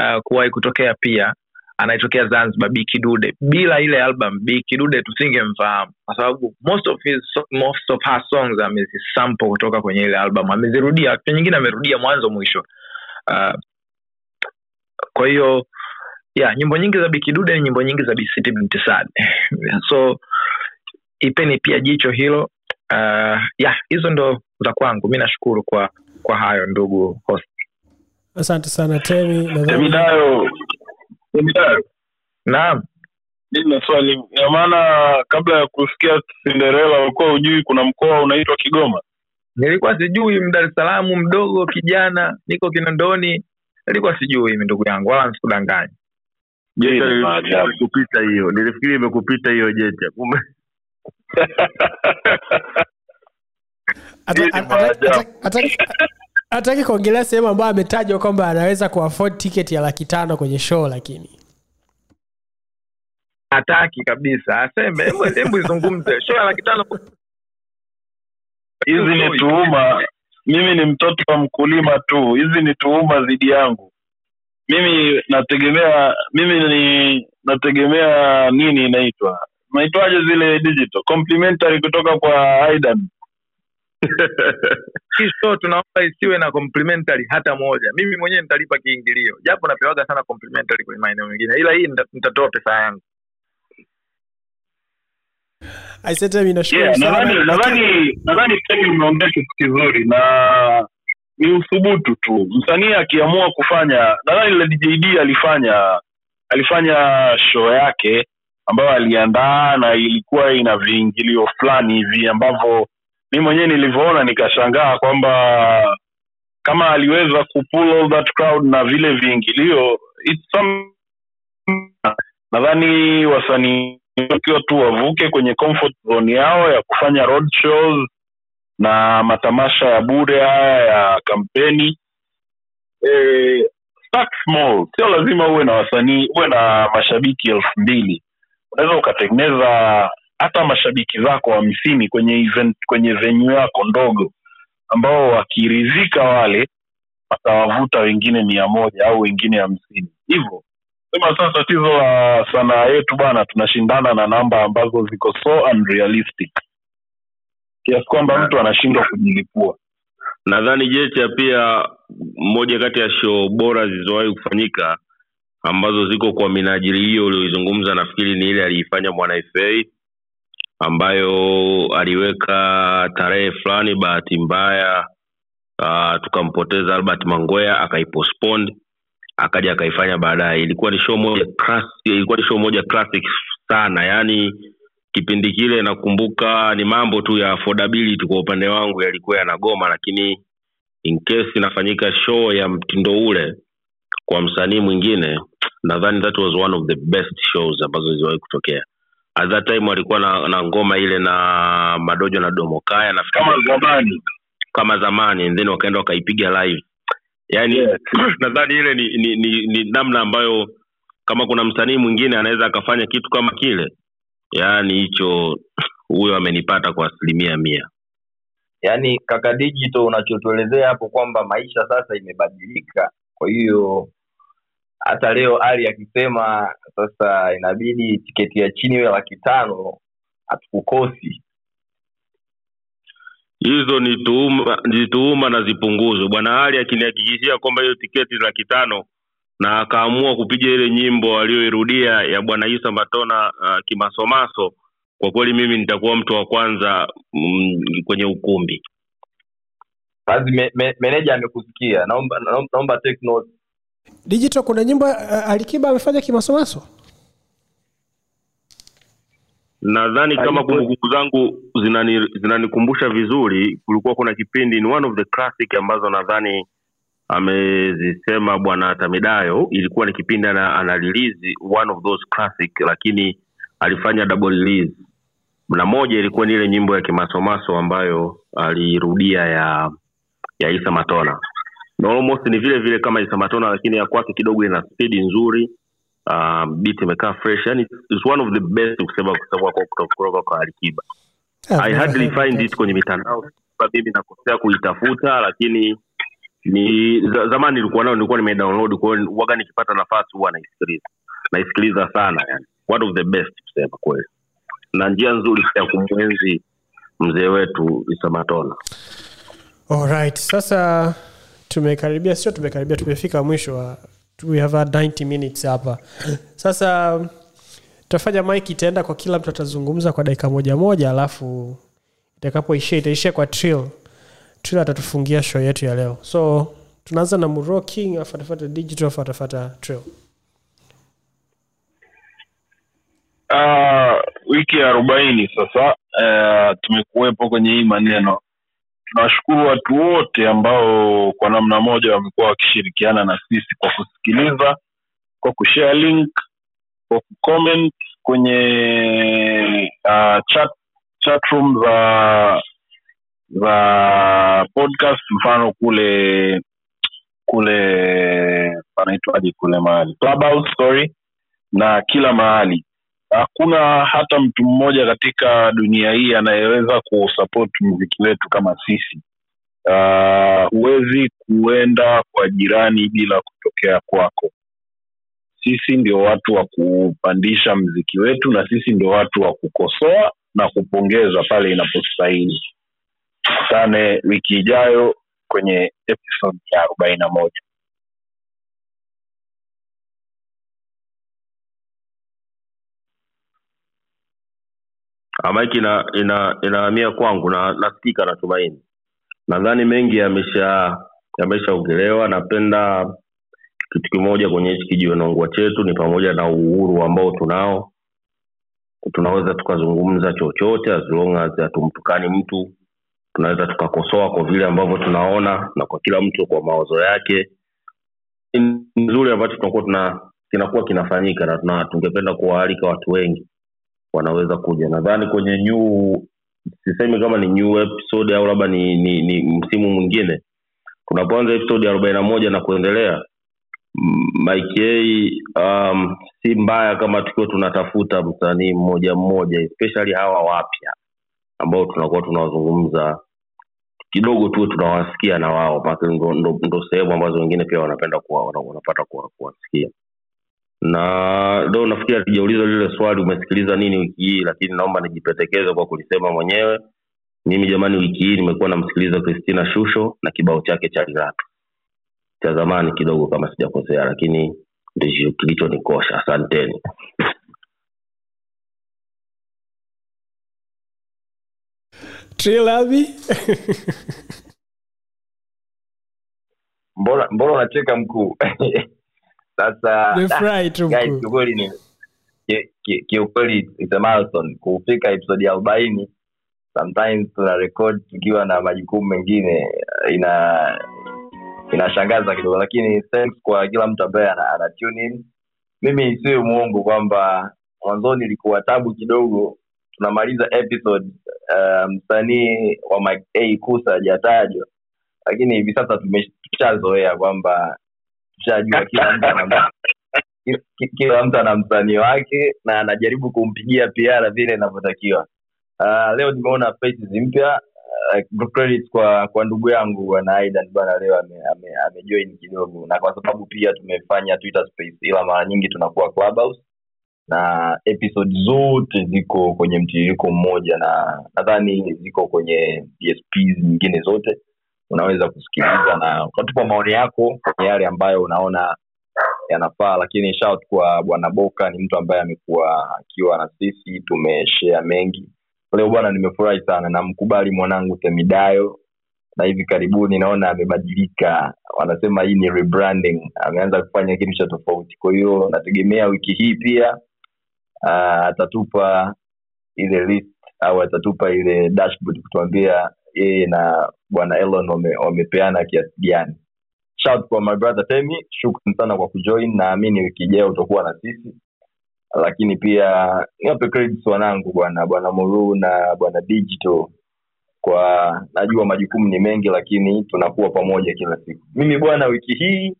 uh, kuwahi kutokea pia anaitokea zanzibar b kidude. Bila ile album b kidude tusingemfahamu. Kwa sababu most of his most of her songs amezisample kutoka kwenye ile album. Amezirudia wakati nyingine amerudia mwanzo mwisho. Uh, kwa hiyo yeah nyimbo nyingi za bikidude ni nyimbo nyingi za bct binti sad so ipeni pia jicho hilo. Uh, yeah hizo ndo za kwangu. Mi nashukuru kwa kwa hayo ndugu host. Asante sana temi. Nadhani Emidayo, naam. Mimi na swali ya maana, kabla ya kusikia Cinderella ulikuwa hujui kuna mkoa unaitwa Kigoma? nilikuwa sijui Dar es salaam mdogo kijana niko kinondoni. Nilikuwa sijui mimi ndugu yangu wala nsikudanganya Hii ni Jeta hiyo. Nilifikiri imekupita hiyo jeta kumbe Hataki- kuongelea sehemu ambayo ametajwa kwamba anaweza kuafford ticket ya laki tano kwenye show lakini hataki kabisa aseme hebu- hebu izungumze show ya laki tano Hizi ni tuhuma. Mimi ni mtoto wa mkulima tu, hizi ni tuhuma dhidi yangu. Mimi nategemea, mimi ni nategemea nini inaitwa naitwaje zile digital complimentary kutoka kwa Aidan. hii show tunaomba isiwe na complimentary hata moja. Mimi mwenyewe nitalipa kiingilio. Japo napewaga sana complimentary kwenye maeneo mengine. Ila hii nita- nitatoa pesa yangu. Nadhani nadhani nadhani umeongea kitu kizuri na ni uthubutu tu. Msanii akiamua kufanya, nadhani Lady JD alifanya alifanya show yake ambayo aliandaa na ilikuwa ina viingilio fulani hivi ambavyo mi mwenyewe nilivyoona nikashangaa kwamba kama aliweza kupull all that crowd na vile viingilio some... nadhani wasanii wakiwa tu wavuke kwenye comfort zone yao ya kufanya road shows na matamasha ya bure haya ya kampeni. Eh, small. Sio lazima uwe na wasanii uwe na mashabiki elfu mbili. Unaweza ukatengeneza hata mashabiki zako hamsini kwenye event kwenye venue yako ndogo ambao wakiridhika wale watawavuta wengine mia moja au wengine hamsini. Hivyo sema sasa tatizo la sanaa yetu bwana tunashindana na namba ambazo ziko so unrealistic. Kiasi kwamba mtu anashindwa kujilipua. Nadhani jecha pia moja kati ya show bora zilizowahi kufanyika ambazo ziko kwa minajili hiyo ulioizungumza nafikiri ni ile aliifanya mwana ambayo aliweka tarehe fulani bahati mbaya uh, tukampoteza albert mangwea akaipospond, akaja akaifanya baadaye. Ilikuwa ni show moja class, ilikuwa ni show moja classic sana. Yani kipindi kile nakumbuka ni mambo tu ya affordability kwa upande wangu yalikuwa yanagoma lakini in case inafanyika show ya mtindo ule kwa msanii mwingine nadhani that was one of the best shows ambazo ziliwahi kutokea at that time walikuwa na, na ngoma ile na madojo na domokaya nafikiri kama zamani. Kama zamani then wakaenda wakaipiga live. Yani Yes. nadhani ile ni, ni, ni, ni namna ambayo kama kuna msanii mwingine anaweza akafanya kitu kama kile yaani hicho huyo amenipata kwa asilimia mia. Yaani kaka digital unachotuelezea hapo kwamba maisha sasa imebadilika kwa hiyo hata leo ali akisema sasa inabidi tiketi ya chini iwe laki tano hatukukosi. Hizo ni tuhuma ni tuhuma na zipunguzwe bwana ali akinihakikishia kwamba hiyo tiketi laki tano na akaamua kupiga ile nyimbo aliyoirudia ya bwana isa matona uh, kimasomaso kwa kweli mimi nitakuwa mtu wa kwanza mm, kwenye ukumbi. Basi me, me, meneja amekusikia. Naomba naomba, naomba take note digital kuna nyimbo uh, alikiba amefanya kimasomaso? Nadhani kama kumbukumbu zangu zinani- zinanikumbusha vizuri kulikuwa kuna kipindi ni one of the classic ambazo nadhani amezisema bwana tamidayo. Ilikuwa ni kipindi ana, ana release one of those classic lakini alifanya double release. Na moja ilikuwa ni ile nyimbo ya kimasomaso ambayo alirudia ya ya isa matona na almost ni vile vile kama isamatona lakini ya kwake kidogo ina spidi nzuri. Um, bit imekaa fresh. Yani it's one of the best kusema kusema kwa kutoka kwa alikiba. I hardly find it kwenye mitandao. Mimi nakosea kuitafuta lakini ni zamani nilikuwa nayo nilikuwa nimedownload. Kwa hiyo waga nikipata nafasi huwa naisikiliza. Naisikiliza sana yani. One of the best kusema kweli. Na njia nzuri ya kumwenzi mzee wetu isamatona. Alright, sasa tumekaribia sio tumekaribia tumefika mwisho wa we have had 90 minutes hapa. Sasa tutafanya mike itaenda kwa kila mtu atazungumza kwa dakika moja moja alafu itakapoishia itaishia kwa trill. Trill atatufungia show yetu ya leo. So tunaanza na muro king atafata digital afu atafata trill. Uh, wiki ya arobaini sasa uh, tumekuwepo kwenye hii maneno tunawashukuru watu wote ambao kwa namna moja wamekuwa wakishirikiana na sisi kwa kusikiliza kwa kushare link kwa kucomment kwenye uh, chat, chat room za za podcast. Mfano kule kule panaitwaje kule mahali? Clubhouse, sorry na kila mahali hakuna hata mtu mmoja katika dunia hii anayeweza kusupport mziki wetu kama sisi. Huwezi huwezi kuenda kwa jirani bila kutokea kwako. Sisi ndio watu wa kupandisha mziki wetu na sisi ndio watu wa kukosoa na kupongeza pale inapostahili. Tukutane wiki ijayo kwenye episode ya arobaini na moja maiki ina ina inahamia kwangu na nasikika natumaini nadhani mengi yamesha yameshaongelewa napenda kitu kimoja kwenye hichi kijiwenongwa chetu ni pamoja na uhuru ambao tunao. Tunaweza tukazungumza chochote as hatumtukani mtu. Tunaweza tukakosoa kwa vile ambavyo tunaona na kwa kila mtu kwa mawazo yake. Ni nzuri ambacho tunakuwa tuna kinakuwa kinafanyika na tungependa kuwaalika watu wengi wanaweza kuja. Nadhani kwenye new sisemi kama ni new episode au labda ni, ni, ni msimu mwingine. Tunapoanza episode arobaini na moja na kuendelea M- Mike um, si mbaya kama tukiwa tunatafuta msanii mmoja mmoja especially hawa wapya ambao tunakuwa tunawazungumza. Kidogo tuwe tunawasikia na wao ndo, ndo, ndo sehemu ambazo wengine pia wanapenda kuwa, wanapata wanapata kuwa- kuwasikia na do nafikiri hatujauliza lile swali umesikiliza nini wiki hii lakini naomba nijipendekeze kwa kulisema mwenyewe. Mimi jamani wiki hii nimekuwa namsikiliza christina shusho na kibao chake cha liratu cha zamani kidogo kama sijakosea lakini ndicho kilichonikosha asanteni. Mbona unacheka mkuu sasa kiukweli ni ki- ki- kiukweli it's a milestone kufika episodi ya arobaini sometimes tuna record tukiwa na majukumu mengine ina inashangaza kidogo lakini thanks kwa kila mtu ambaye ana, ana tune in. Mimi isiwe mwongo kwamba mwanzoni ilikuwa tabu kidogo tunamaliza episode msanii msanii wa Mike A kusa hajatajwa lakini hivi sasa tumeshazoea kwamba tushajua kila mtu ana ki- ki- kila mtu ana msanii wake na anajaribu kumpigia piara vile inavyotakiwa. Uh, leo nimeona faces mpya. Uh, credit kwa kwa ndugu yangu bwana aidan bwana leo amejoin ame, ame kidogo. Na kwa sababu pia tumefanya twitter space ila mara nyingi tunakuwa clubhouse. Na episode zote ziko kwenye mtiririko mmoja na nadhani ziko kwenye DSP nyingine zote unaweza kusikiliza na ukatupa maoni yako yale ambayo unaona yanafaa lakini shout kwa bwana boka ni mtu ambaye amekuwa akiwa na sisi tumeshea mengi. Leo bwana nimefurahi sana namkubali mwanangu temidayo na hivi karibuni naona amebadilika. Wanasema hii ni rebranding ameanza kufanya kitu cha tofauti. Kwa hiyo nategemea wiki hii pia uh, atatupa ile list au atatupa ile dashboard kutuambia yeye na bwana elon wame- wamepeana kiasi gani. Shout kwa my brother temi shukran sana kwa kujoin. Naamini wiki ijayo utakuwa na sisi. Lakini pia niwape credits wanangu bwana bwana muruu na bwana digital. Kwa najua majukumu ni mengi lakini tunakuwa pamoja kila siku. Mimi bwana wiki hii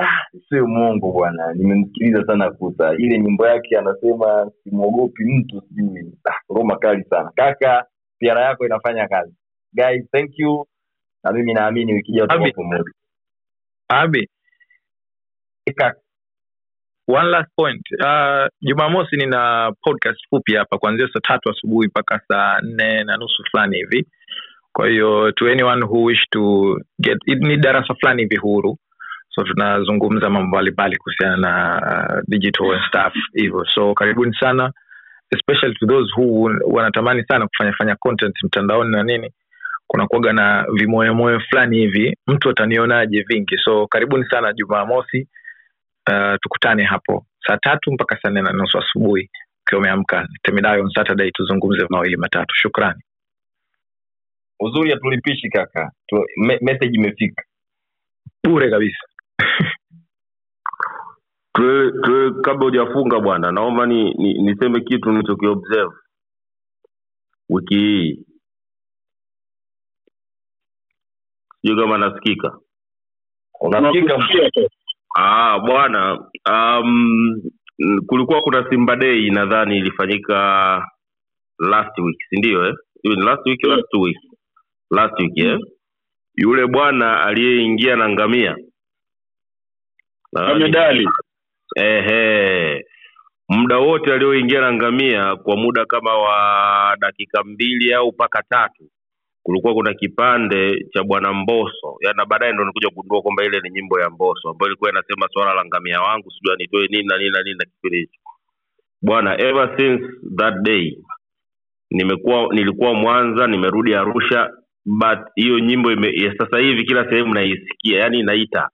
ah, sio mwongo bwana. Nimemsikiliza sana kuta ile nyimbo yake anasema simwogopi mtu sijui. Ah, ngoma kali sana. Kaka piara yako inafanya kazi guys thank you. Na mimi naamini wiki ijayo tutakuwa pamoja. Abi. Kaka, one last point. Uh, jumamosi nina podcast fupi hapa kuanzia saa tatu asubuhi mpaka saa nne na nusu fulani hivi. Kwa hiyo to anyone who wish to get ni darasa fulani hivi huru. So tunazungumza mambo mbalimbali kuhusiana na uh, digital and stuff hivyo. So karibuni sana especially to those who wanatamani sana kufanya fanya content mtandaoni na nini kuna kuaga na vimoyomoyo fulani hivi mtu atanionaje vingi. So karibuni sana jumamosi uh, tukutane hapo saa tatu mpaka saa nne na nusu asubuhi ukiwa umeamka. Temidayo on saturday tuzungumze mawili matatu. Shukrani. Uzuri hatulipishi kaka. Tu, me, message imefika. Bure kabisa. Kabla hujafunga bwana naomba ni, ni, niseme kitu nilichokiobserve wiki hii sijui kama nasikika unasikika Ah, bwana um, kulikuwa kuna Simba Day nadhani ilifanyika last week si ndio eh? Last week last week last week eh? Yule bwana aliyeingia na ngamia Nadhani- Ehe. Muda wote alioingia na ngamia kwa muda kama wa dakika mbili au mpaka tatu kulikuwa kuna kipande cha bwana mboso yaani na baadaye ndo nikuja kugundua kwamba ile ni nyimbo ya mboso ambayo ilikuwa inasema swala la ngamia wangu sijui anitoe nini na nini na nini na kipindi hicho. Bwana, ever since that day nimekuwa nilikuwa Mwanza, nimerudi Arusha, but hiyo nyimbo ime, sasa hivi kila sehemu naisikia, yani inaita.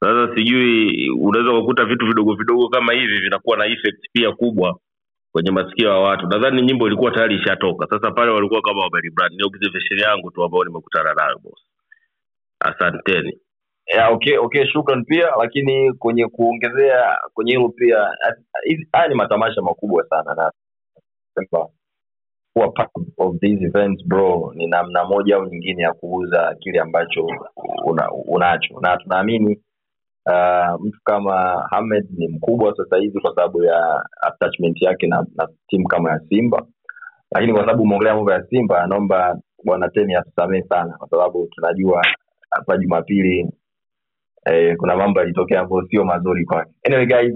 Sasa sijui unaweza kukuta vitu vidogo vidogo kama hivi vinakuwa na effect pia kubwa kwenye masikio ya watu. Nadhani nyimbo ilikuwa tayari ishatoka. Sasa pale walikuwa kama wamelibrand. ni observation yangu tu ambayo nimekutana nayo boss. Asanteni. Yeah, okay okay shukran pia lakini kwenye kuongezea kwenye hilo pia haya ni matamasha makubwa sana na kuwa part of these events bro ni namna moja au nyingine ya kuuza kile ambacho una, unacho. Na tunaamini uh, mtu kama Hamed ni mkubwa sasa hivi kwa sababu ya attachment yake na, na timu kama ya Simba lakini kwa sababu umeongelea mambo ya Simba naomba bwana Temi atusamee sana kwa sababu tunajua hapa Jumapili eh, kuna mambo yalitokea ambayo sio mazuri kwake. Anyway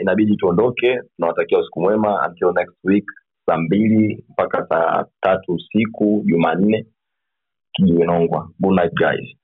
inabidi tuondoke. Tunawatakia usiku mwema until next week saa mbili mpaka saa tatu usiku Jumanne. kijiwenongwa. Good night guys.